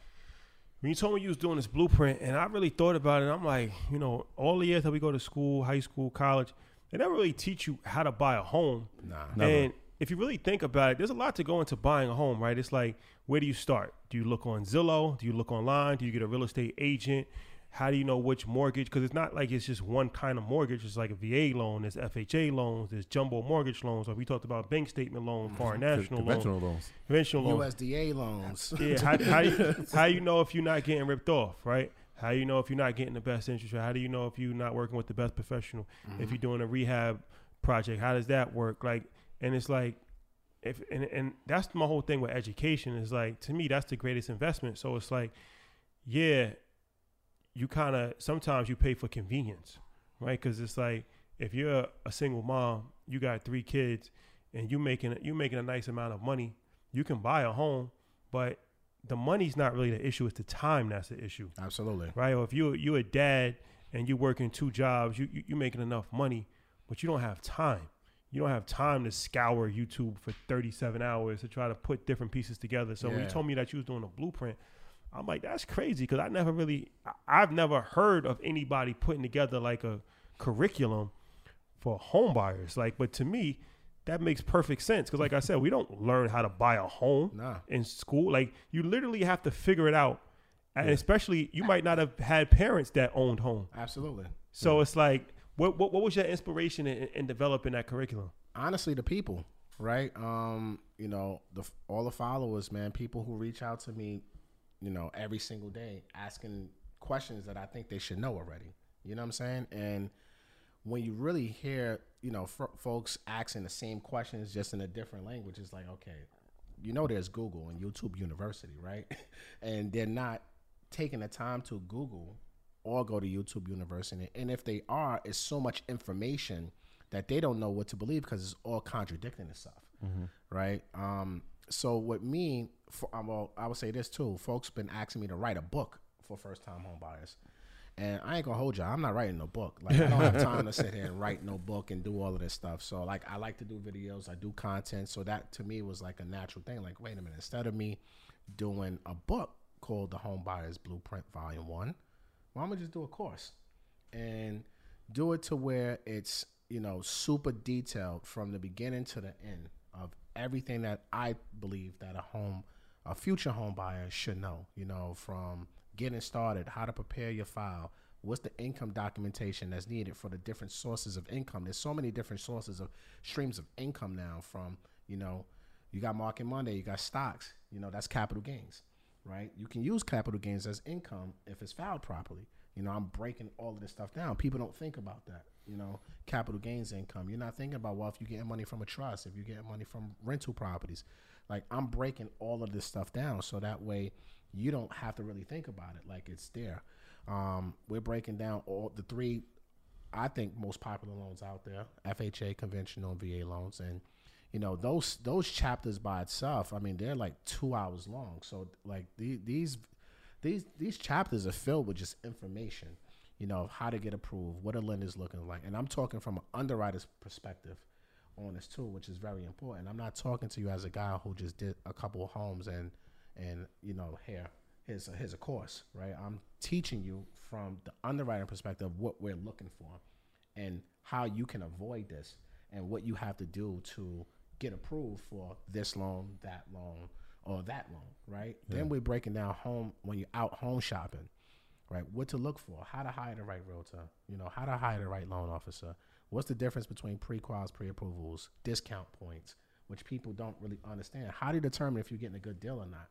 when you told me you was doing this blueprint, and I really thought about it. I'm like, you know, all the years that we go to school, high school, college, they never really teach you how to buy a home. Nah. Never. And if you really think about it, there's a lot to go into buying a home, right? It's like, where do you start? Do you look on Zillow? Do you look online? Do you get a real estate agent? How do you know which mortgage? Because it's not like it's just one kind of mortgage. It's like a VA loan, there's FHA loans, there's jumbo mortgage loans. Like we talked about bank statement loan, mm-hmm. foreign national loan, Conventional loans. conventional loan. USDA loans. Yeah, how, how, you, how you know if you're not getting ripped off, right? How you know if you're not getting the best interest rate? How do you know if you're not working with the best professional? If you're doing a rehab project, how does that work? Like, and it's like, if and, and that's my whole thing with education is like to me that's the greatest investment. So it's like, yeah, you kind of sometimes you pay for convenience, right? Because it's like if you're a single mom, you got three kids, and you making you making a nice amount of money, you can buy a home, but the money's not really the issue. It's the time that's the issue, Absolutely. right? Or if you you a dad and you're working two jobs, you you you making enough money, but you don't have time. You don't have time to scour YouTube for 37 hours to try to put different pieces together. So when you told me that you was doing a blueprint, I'm like, that's crazy because I never really, I've never heard of anybody putting together like a curriculum for home buyers. Like, but to me, that makes perfect sense because, like I said, we don't learn how to buy a home Nah. in school. Like, you literally have to figure it out, and especially you might not have had parents that owned home. Absolutely. So it's like, what what, what was your inspiration in, in developing that curriculum? honestly the people right um you know the all the followers man people who reach out to me you know every single day asking questions that i think they should know already. You know what i'm saying? And when you really hear you know f- folks asking the same questions just in a different language it's like okay you know there's google and youtube university right? And they're not taking the time to google or go to youtube university. And if they are it's so much information that they don't know what to believe because it's all contradicting itself right? Um so with me for, um, well i would say this too folks been asking me to write a book for first time home buyers and I ain't gonna hold you. I'm not writing no book. Like I don't have time to sit here and write no book and do all of this stuff. So like I like to do videos. I do content. So that to me was like a natural thing. Like wait a minute. Instead of me doing a book called The Home Buyer's Blueprint Volume One, well I'm gonna just do a course and do it to where it's you know super detailed from the beginning to the end everything that I believe that a home a future home buyer should know you know from getting started how to prepare your file what's the income documentation that's needed for the different sources of income there's so many different sources of streams of income now from you know you got market monday you got stocks you know that's capital gains right? You can use capital gains as income if it's filed properly. You know, I'm breaking all of this stuff down. People don't think about that. You know, capital gains income. You're not thinking about well, if you're getting money from a trust, if you're getting money from rental properties. Like I'm breaking all of this stuff down so that way you don't have to really think about it. Like it's there. Um, we're breaking down all the three I think most popular loans out there: FHA, conventional, VA loans, and you know those those chapters by itself. I mean, they're like two hours long. So like the, these these these chapters are filled with just information. You know of how to get approved, what a lender's looking like, and I'm talking from an underwriter's perspective on this too, which is very important. I'm not talking to you as a guy who just did a couple of homes and and you know here here's a, here's a course, right? I'm teaching you from the underwriting perspective what we're looking for and how you can avoid this and what you have to do to get approved for this loan, that loan, or that loan, right? Then we're breaking down home when you're out home shopping, right? What to look for, how to hire the right realtor, you know, how to hire the right loan officer. What's the difference between pre-quals, pre-approvals, discount points, which people don't really understand. How do you determine if you're getting a good deal or not?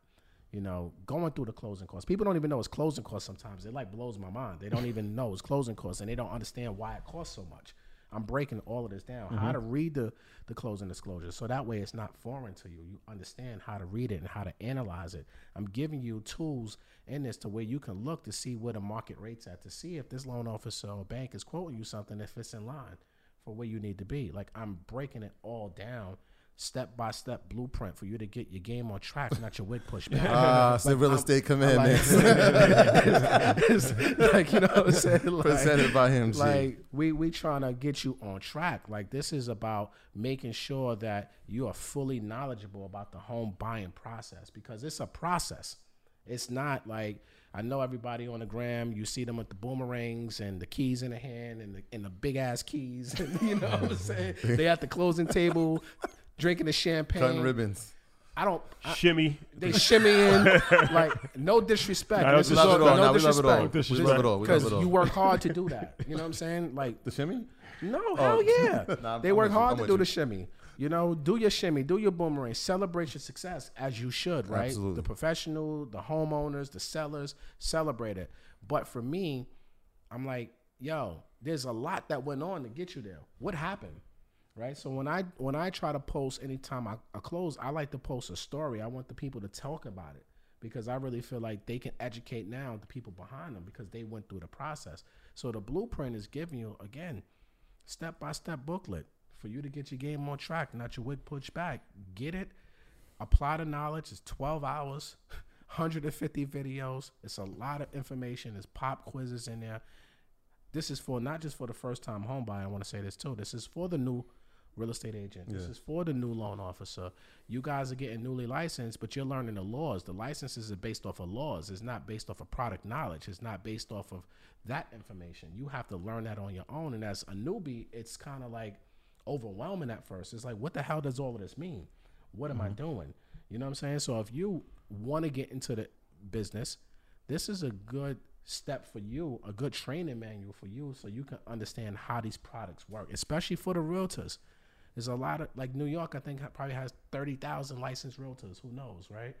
You know, going through the closing costs. People don't even know it's closing costs sometimes. It like blows my mind. They don't even know it's closing costs and they don't understand why it costs so much. I'm breaking all of this down. How mm-hmm. to read the, the closing disclosure. So that way it's not foreign to you. You understand how to read it and how to analyze it. I'm giving you tools in this to where you can look to see where the market rates at to see if this loan officer or bank is quoting you something if it's in line for where you need to be. Like I'm breaking it all down. Step by step blueprint for you to get your game on track, not your wig pushed back. Ah, it's the real I'm- estate I'm command, like, it's like you know what I'm saying. Like, Presented by him, G. Like we we trying to get you on track. Like this is about making sure that you are fully knowledgeable about the home buying process because it's a process. It's not like I know everybody on the gram. You see them with the boomerangs and the keys in the hand and the, and the big ass keys. you know what I'm saying? They at the closing table, drinking the champagne. Cutting ribbons. I don't. I, Shimmy. they shimmy in like no disrespect. Nah, This we is love all- it all. no Nah, we love it all. disrespect. We love it all. Because you work hard to do that. You know what I'm saying? Like The shimmy? no, oh. hell yeah. Oh. Nah, they I'm work with you. hard to do you. the shimmy. You know, do your shimmy, do your boomerang, celebrate your success as you should, right? Absolutely. The professional, the homeowners, the sellers, celebrate it. But for me, I'm like, yo, there's a lot that went on to get you there. What happened? Right. So when I when I try to post anytime I, I close, I like to post a story. I want the people to talk about it because I really feel like they can educate now the people behind them because they went through the process. So the blueprint is giving you again step by step booklet for you to get your game on track, not your wig pushed back. Get it, apply the knowledge. It's 12 hours, 150 videos. It's a lot of information. There's pop quizzes in there. This is for not just for the first time home buyer. I want to say this too. This is for the new real estate agent. This is for the new loan officer. You guys are getting newly licensed, but you're learning the laws. The licenses are based off of laws. It's not based off of product knowledge. It's not based off of that information. You have to learn that on your own. And as a newbie, it's kind of like overwhelming at first. It's like, what the hell does all of this mean? What am I mm-hmm. doing? You know what I'm saying? So if you want to get into the business, this is a good step for you, a good training manual for you so you can understand how these products work, especially for the realtors. There's a lot of like New York, I think probably has 30,000 licensed realtors. Who knows, right?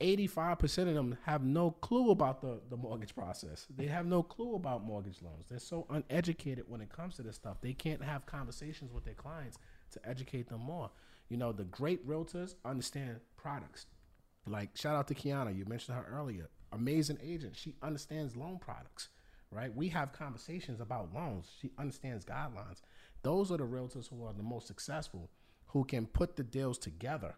85% of them have no clue about the, the mortgage process. They have no clue about mortgage loans. They're so uneducated when it comes to this stuff. They can't have conversations with their clients to educate them more. You know, the great realtors understand products. Like, shout out to Kiana. You mentioned her earlier. Amazing agent. She understands loan products, right? We have conversations about loans. She understands guidelines. Those are the realtors who are the most successful, who can put the deals together,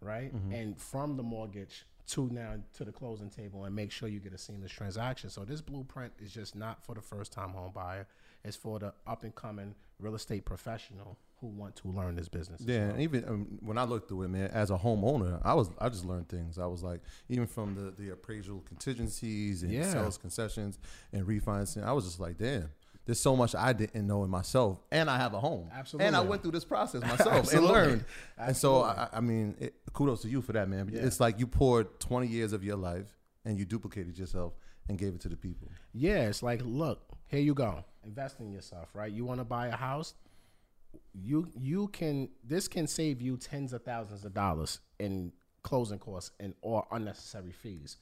right? And from the mortgage to now to the closing table and make sure you get a seamless transaction. So this blueprint is just not for the first time home buyer. It's for the up and coming real estate professional who want to learn this business. Yeah, well. and even um, when I looked through it, man, as a homeowner, I was I just learned things. I was like, even from the the appraisal contingencies and Yeah. sales concessions and refinancing, I was just like, damn. There's so much I didn't know in myself, and I have a home. absolutely, And I went through this process myself and Absolutely. learned. And so, I, I mean, it, kudos to you for that, man. Yeah. It's like you poured 20 years of your life and you duplicated yourself and gave it to the people. Yeah, it's like, look, here you go. Invest in yourself, right? You want to buy a house? You you can this can save you tens of thousands of dollars in closing costs and or unnecessary fees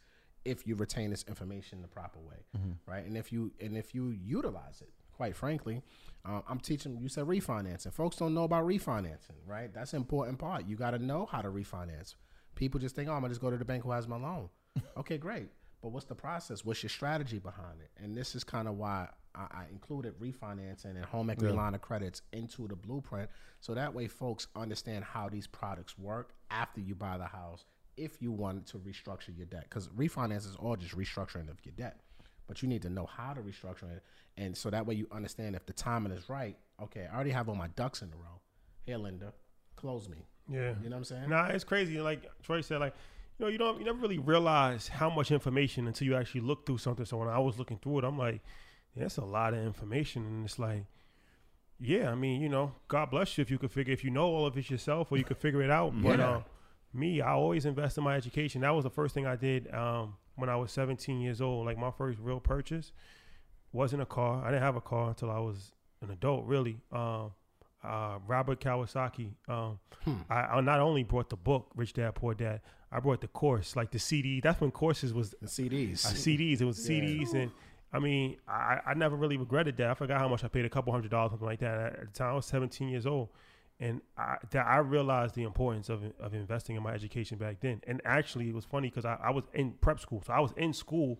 if you retain this information the proper way, right? And if you and if you utilize it, quite frankly, uh, I'm teaching. You said refinancing. Folks don't know about refinancing, right? That's an important part. You got to know how to refinance. People just think, oh, I'm gonna just go to the bank who has my loan. okay, great. But what's the process? What's your strategy behind it? And this is kind of why I, I included refinancing and home equity line of credits into the blueprint, so that way folks understand how these products work after you buy the house. If you wanted to restructure your debt, because refinance is all just restructuring of your debt, but you need to know how to restructure it, and so that way you understand if the timing is right. Okay, I already have all my ducks in a row. Here, lender, close me. Yeah. You know what I'm saying? Nah, it's crazy. Like Troy said, like you know, you don't, you never really realize how much information until you actually look through something. So when I was looking through it, I'm like, yeah, that's a lot of information, and it's like, yeah, I mean, you know, God bless you if you could figure if you know all of it yourself or you could figure it out. But Yeah. Uh, me, I always invest in my education. That was the first thing I did um, when I was 17 years old. Like my first real purchase wasn't a car. I didn't have a car until I was an adult, really. Um, uh, Robert Kiyosaki. Um, I, I not only brought the book Rich Dad Poor Dad, I brought the course, like the CD. That's when courses was The CDs. uh, CDs. It was CDs, and I mean, I, I never really regretted that. I forgot how much I paid, a couple hundred dollars, something like that. At the time, I was 17 years old, and I, that I realized the importance of of investing in my education back then. And actually, it was funny because I, I was in prep school, so I was in school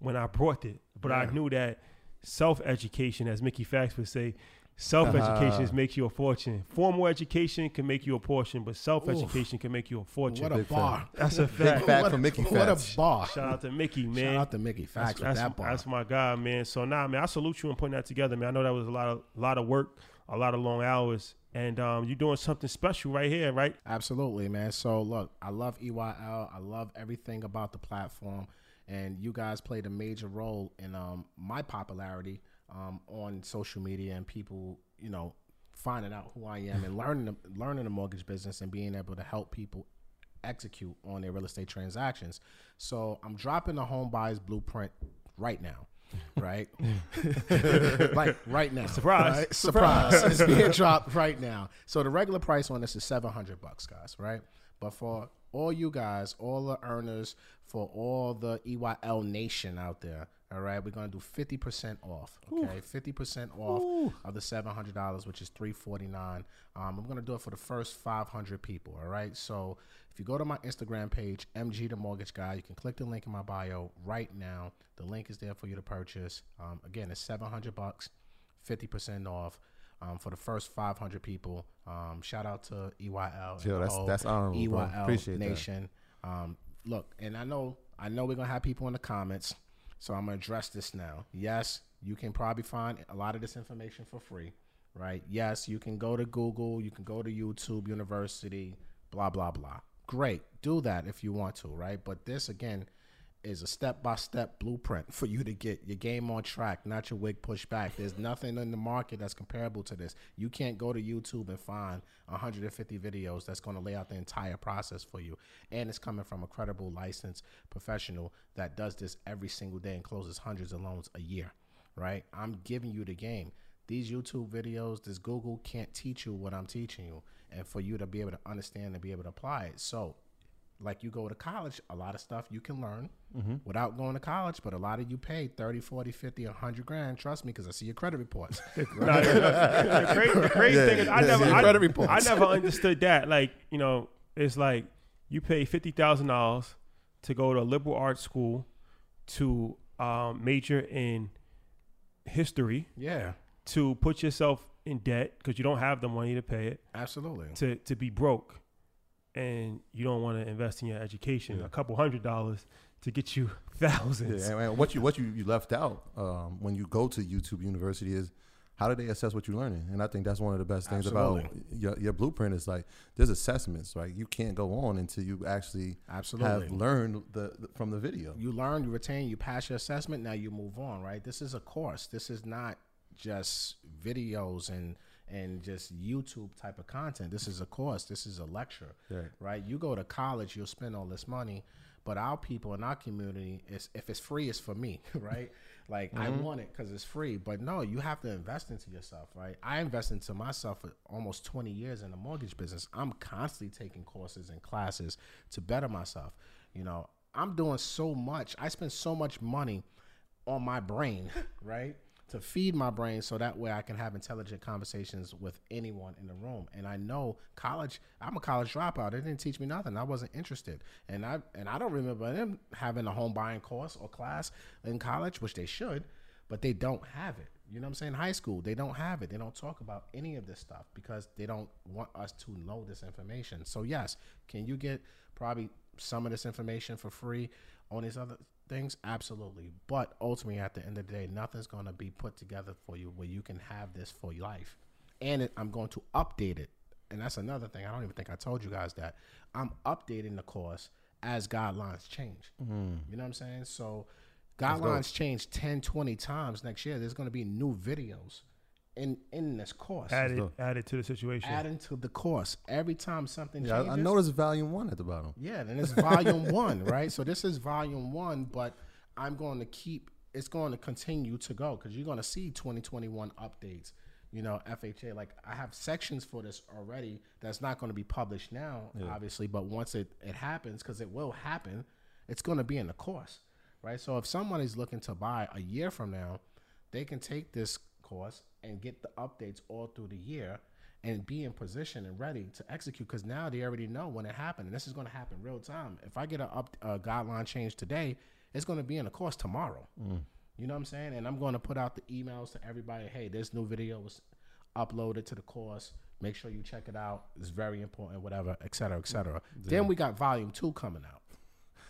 when I brought it, but I knew that self education, as Mickey Factz would say. Self education Uh-huh. makes you a fortune. Formal education can make you a portion, but self education can make you a fortune. What a Big fan. bar. That's a Big fact. fact what for a, Mickey What a bar. Shout out to Mickey, man. Shout out to Mickey. Facts with that's, that bar. that's my guy, man. So nah, man, I salute you on putting that together, man. I know that was a lot of lot of work, a lot of long hours, and um, you're doing something special right here, right? Absolutely, man. So look, I love EYL. I love everything about the platform, and you guys played a major role in um, my popularity um, on social media and people, you know, finding out who I am and learning the, learning the mortgage business and being able to help people execute on their real estate transactions. So I'm dropping the home buyers blueprint right now. Right, like right now. Surprise. right? Surprise! it's being dropped right now. So the regular price on this is seven hundred bucks, guys. Right, but for all you guys, all the earners, for all the EYL nation out there, all right, we're gonna do fifty percent off. Okay, fifty percent off of the seven hundred dollars, which is three forty nine. Um, I'm gonna do it for the first five hundred people. All right, so if you go to my Instagram page, MG the Mortgage Guy, you can click the link in my bio right now. The link is there for you to purchase. Um, again, it's seven hundred bucks. fifty percent off. Um, for the first 500 people, um, shout out to EYL. Yo, that's- that's honorable. EYL Appreciate that. Nation. Um, look, and I know, I know we're gonna have people in the comments, so I'm gonna address this now. Yes, you can probably find a lot of this information for free, right? Yes, you can go to Google, you can go to YouTube University, blah blah blah. Great, do that if you want to, right? But this again is a step by step blueprint for you to get your game on track, not your wig pushed back. There's nothing in the market that's comparable to this. You can't go to YouTube and find 150 videos that's going to lay out the entire process for you. And it's coming from a credible, licensed professional that does this every single day and closes hundreds of loans a year, right? I'm giving you the game. These YouTube videos, this Google can't teach you what I'm teaching you. And for you to be able to understand and be able to apply it. So, like you go to college, a lot of stuff you can learn without going to college, but a lot of you pay 30, 40, 50, 100 grand. Trust me, because I see your credit reports. Nah, the, the crazy, the crazy thing is, I never. I, Credit reports. I never understood that. Like, you know, it's like you pay fifty thousand dollars to go to a liberal arts school to um, major in history, yeah, to put yourself in debt because you don't have the money to pay it, absolutely. to to be broke, and you don't want to invest in your education, a couple hundred dollars to get you thousands. Yeah, and what you what you, you left out um, when you go to YouTube University is how do they assess what you're learning? And I think that's one of the best things about your, your blueprint is like there's assessments, right? You can't go on until you actually Absolutely. have learned the, the from the video. You learn, you retain, you pass your assessment. Now you move on, right? This is a course. This is not just videos and and just YouTube type of content. This is a course. This is a lecture, Right. right? You go to college, you'll spend all this money, but our people in our community, is if it's free, it's for me, right? Like I mm-hmm. want it because it's free, but no, you have to invest into yourself, right? I invest into myself for almost 20 years in the mortgage business. I'm constantly taking courses and classes to better myself. You know, I'm doing so much. I spend so much money on my brain, right? To feed my brain so that way I can have intelligent conversations with anyone in the room. And I know college, I'm a college dropout. It didn't teach me nothing. I wasn't interested. And I and I don't remember them having a home buying course or class in college, which they should, but they don't have it. You know what I'm saying? High school, they don't have it. They don't talk about any of this stuff because they don't want us to know this information. So yes, can you get probably some of this information for free on these other things? Absolutely. But ultimately, at the end of the day, nothing's going to be put together for you where you can have this for your life. And it, I'm going to update it. And that's another thing. I don't even think I told you guys that. I'm updating the course as guidelines change. Mm-hmm. You know what I'm saying? So guidelines change 10, 20 times next year. There's going to be new videos in in this course. Added, added to the situation. Adding to the course every time something Yeah, changes. I, I noticed volume one at the bottom. Yeah, then it's volume one, right? So this is volume one, but I'm going to keep. It's going to continue to go because you're going to see 2021 updates. You know, FHA. Like I have sections for this already. That's not going to be published now, obviously. But once it it happens, because it will happen, it's going to be in the course, right? So if someone is looking to buy a year from now, they can take this course and get the updates all through the year and be in position and ready to execute because now they already know when it happened and this is going to happen real time. If i get a, up, a guideline change today it's going to be in the course tomorrow. Mm. You know what i'm saying? And i'm going to put out the emails to everybody hey this new video was uploaded to the course. Make sure you check it out. It's very important whatever et cetera et cetera. Mm. Then we got volume two coming out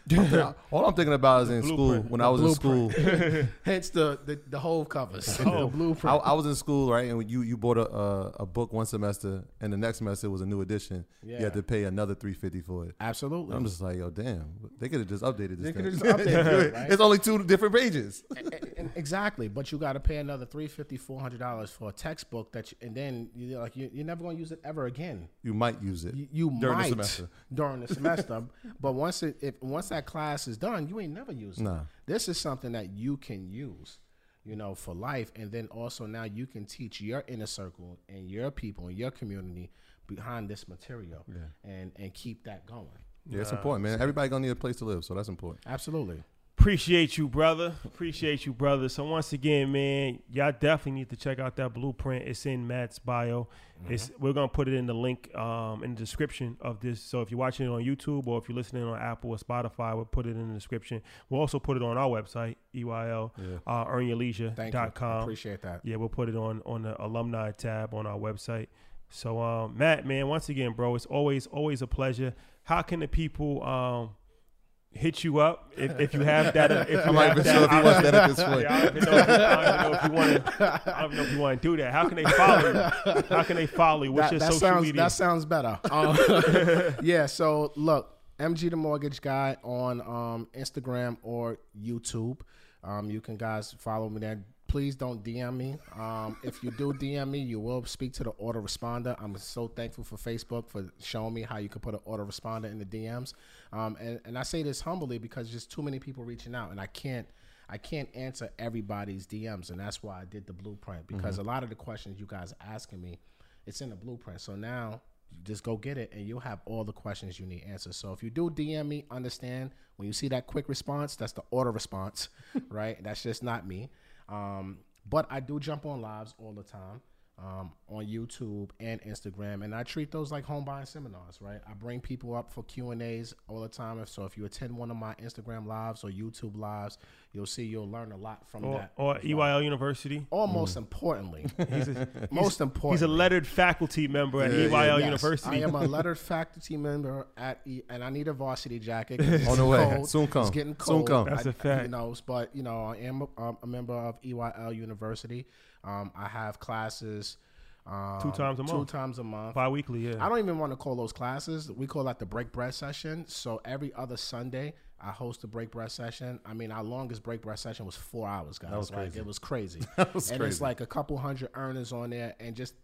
All I'm thinking about is in school blueprint. when I was in school. hence the the, the whole covers Oh. I, blueprint I was in school, right? And you you bought a, a a book one semester, and the next semester was a new edition. Yeah. You had to pay another three fifty for it. absolutely I'm just like, yo, damn, they could have just updated this. They thing. coulda just updated it, right? It's only two different pages. E- e- exactly, but you got to pay another 350 400 dollars for a textbook that, you, and then you like you, you're never going to use it ever again. You might use it You, you during might the semester. during the semester, but once it if once that class is done, you ain't never used it. This is something that you can use, you know, for life, and then also now you can teach your inner circle and your people and your community behind this material, and and keep that going. Yeah, it's important, man. Everybody gonna need a place to live, so that's important. Absolutely. Appreciate you, brother. Appreciate you, brother. So once again, man, y'all definitely need to check out that blueprint. It's in Matt's bio. It's we're gonna put it in the link um, in the description of this. So if you're watching it on YouTube or if you're listening on Apple or Spotify, we'll put it in the description. We'll also put it on our website, EYL, uh, Thank you. earnyourleisure.com. Appreciate that. Yeah, we'll put it on on the alumni tab on our website. So, um, Matt, man, once again, bro, it's always always a pleasure. How can the people um, hit you up if, if you have that? If you I'm not even that sure if he wants that at this point. Yeah, I don't even know if, I don't even know if you want to. I don't know if you want to do that. How can they follow you? How can they follow you? What's that, your that social sounds media? that sounds better. Um, yeah. So look, MG the Mortgage Guy on um, Instagram or YouTube. Um, you can guys follow me there. Please don't DM me. Um, if you do DM me, you will speak to the autoresponder. I'm so thankful for Facebook for showing me how you can put an autoresponder in the DMs. Um, and, and I say this humbly because there's too many people reaching out, and I can't I can't answer everybody's DMs, and that's why I did the blueprint because a lot of the questions you guys are asking me, it's in the blueprint. So now just go get it, and you'll have all the questions you need answered. So if you do DM me, understand when you see that quick response, that's the auto response, right? That's just not me. Um, but I do jump on lives all the time um, on YouTube and Instagram, and I treat those like home buying seminars, right? I bring people up for Q and A's all the time. So, if you attend one of my Instagram lives or YouTube lives, you'll see you'll learn a lot from or, that. or as well. EYL University. Or most importantly, most important, He's a lettered faculty member at EYL Yes, University. I am a lettered faculty member at, e- and I need a varsity jacket. On the way. cold. Soon come. It's getting cold. Soon cold. come. That's a a fact. You know, but you know, I am a, um, a member of EYL University. Um, I have classes um, Two times a Two month. times a month. Bi-weekly, yeah. I don't even want to call those classes. We call that the break bread session. So every other Sunday, I host a break bread session. I mean, our longest break bread session was four hours, guys. That was like crazy. it was crazy. That was and crazy. it's like a couple hundred earners on there, and just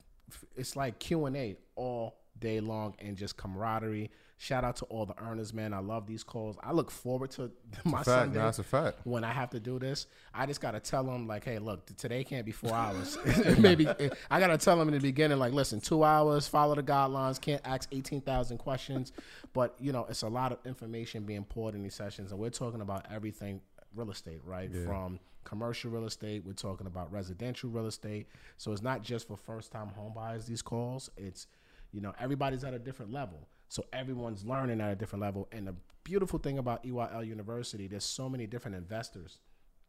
it's like Q and A all day long, and just camaraderie. Shout out to all the earners, man. I love these calls. I look forward to my fact, Sunday that's a fact. when I have to do this, I just gotta tell them like, hey, look, today can't be four hours. Maybe eh, I gotta tell them in the beginning, like, listen, two hours, follow the guidelines, can't ask eighteen thousand questions, but you know, it's a lot of information being poured in these sessions, and we're talking about everything real estate, right? From commercial real estate, we're talking about residential real estate. So it's not just for first time home buyers. These calls, it's you know, everybody's at a different level. So everyone's learning at a different level. And the beautiful thing about EYL University, there's so many different investors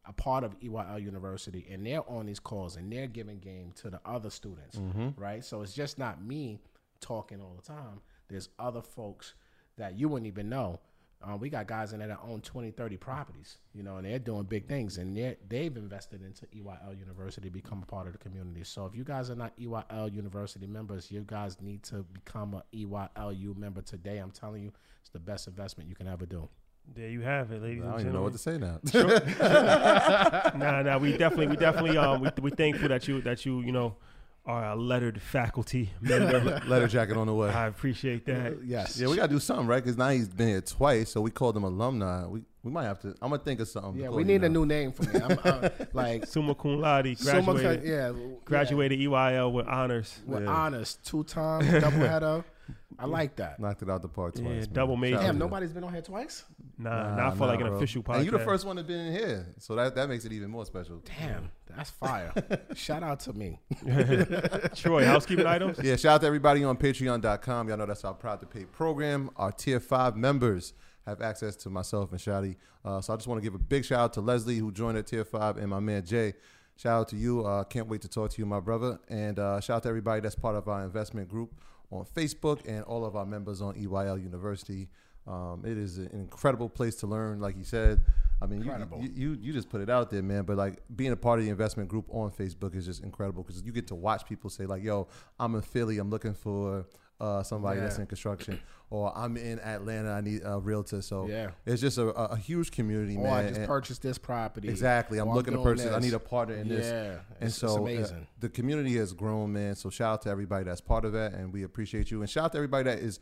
a part of EYL University, and they're on these calls and they're giving game to the other students, mm-hmm. right? So it's just not me talking all the time. There's other folks that you wouldn't even know. Uh, we got guys in there that own 20, 30 properties, you know, and they're doing big things, and they're, they've invested into EYL University, become a part of the community. So if you guys are not EYL University members, you guys need to become a E EYLU member today. I'm telling you, it's the best investment you can ever do. there you have it, ladies I and don't even know what to say now. nah, nah, we definitely, we definitely, um, we we thankful that you that you you know are a lettered faculty member. Letter jacket on the way. I appreciate that. Yes. Yeah, we gotta do something, right? Because now he's been here twice, so we called him alumni. We we might have to. I'm gonna think of something. to Yeah, call we you need a new name for me. I'm, uh, like Summa cum laude, Summa graduated, Cum- yeah, graduated EYL with honors. yeah, with Yeah. honors, two times doubleheader. I like that. Knocked it out the park twice. Yeah, man. double major. Damn, nobody's been on here twice. Nah, Nah, not for nah, like an bro. official podcast. And you the first one to be in here, so that that makes it even more special. Damn, that's fire. Shout out to me. Troy, housekeeping items. Yeah, shout out to everybody on patreon.com. Y'all know that's our proud to pay program. Our tier five members have access to myself and Shadi. Uh, so I just want to give a big shout out to Leslie who joined at tier five and my man Jay. Shout out to you. Uh, can't wait to talk to you, my brother. And uh, shout out to everybody that's part of our investment group on Facebook and all of our members on EYL University. Um, it is an incredible place to learn, like you said. I mean, you, you, you you just put it out there, man. But like being a part of the investment group on Facebook is just incredible because you get to watch people say like, "Yo, I'm in Philly. I'm looking for uh, somebody that's in construction," or "I'm in Atlanta. I need a realtor." So Yeah. it's just a, a, a huge community, Or man. I just And- purchased this property. Exactly. I'm Or looking to doing purchase. I need a partner in this. Yeah, And it's, so it's uh, amazing. the community has grown, man. So shout out to everybody that's part of that, and we appreciate you. And shout out to everybody that is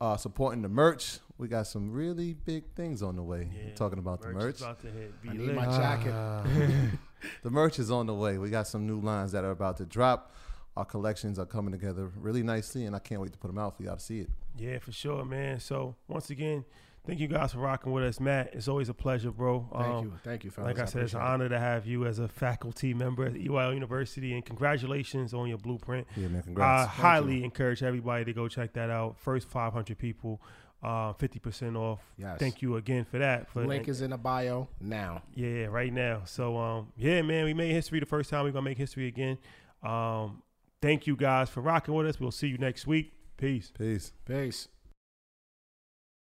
uh, supporting the merch. We got some really big things on the way. Yeah, talking about the is merch. about to hit. Be I need lit. my jacket. the merch is on the way. We got some new lines that are about to drop. Our collections are coming together really nicely, and I can't wait to put them out for y'all to see it. Yeah, for sure, man. So once again, Thank you guys for rocking with us, Matt. It's always a pleasure, bro. Thank Um, you, thank you, fellas. Like I said, it's an appreciate it. honor to have you as a faculty member at EYL University, and congratulations on your blueprint. Yeah, man. I Congrats. highly encourage everybody to go check that out. First 500 people, uh, 50% off. Yes. Thank you again for that. For Link is in the bio now. yeah, right now. So um, yeah, man, we made history the first time. We're gonna make history again. Um, thank you guys for rocking with us. We'll see you next week. Peace. Peace. Peace.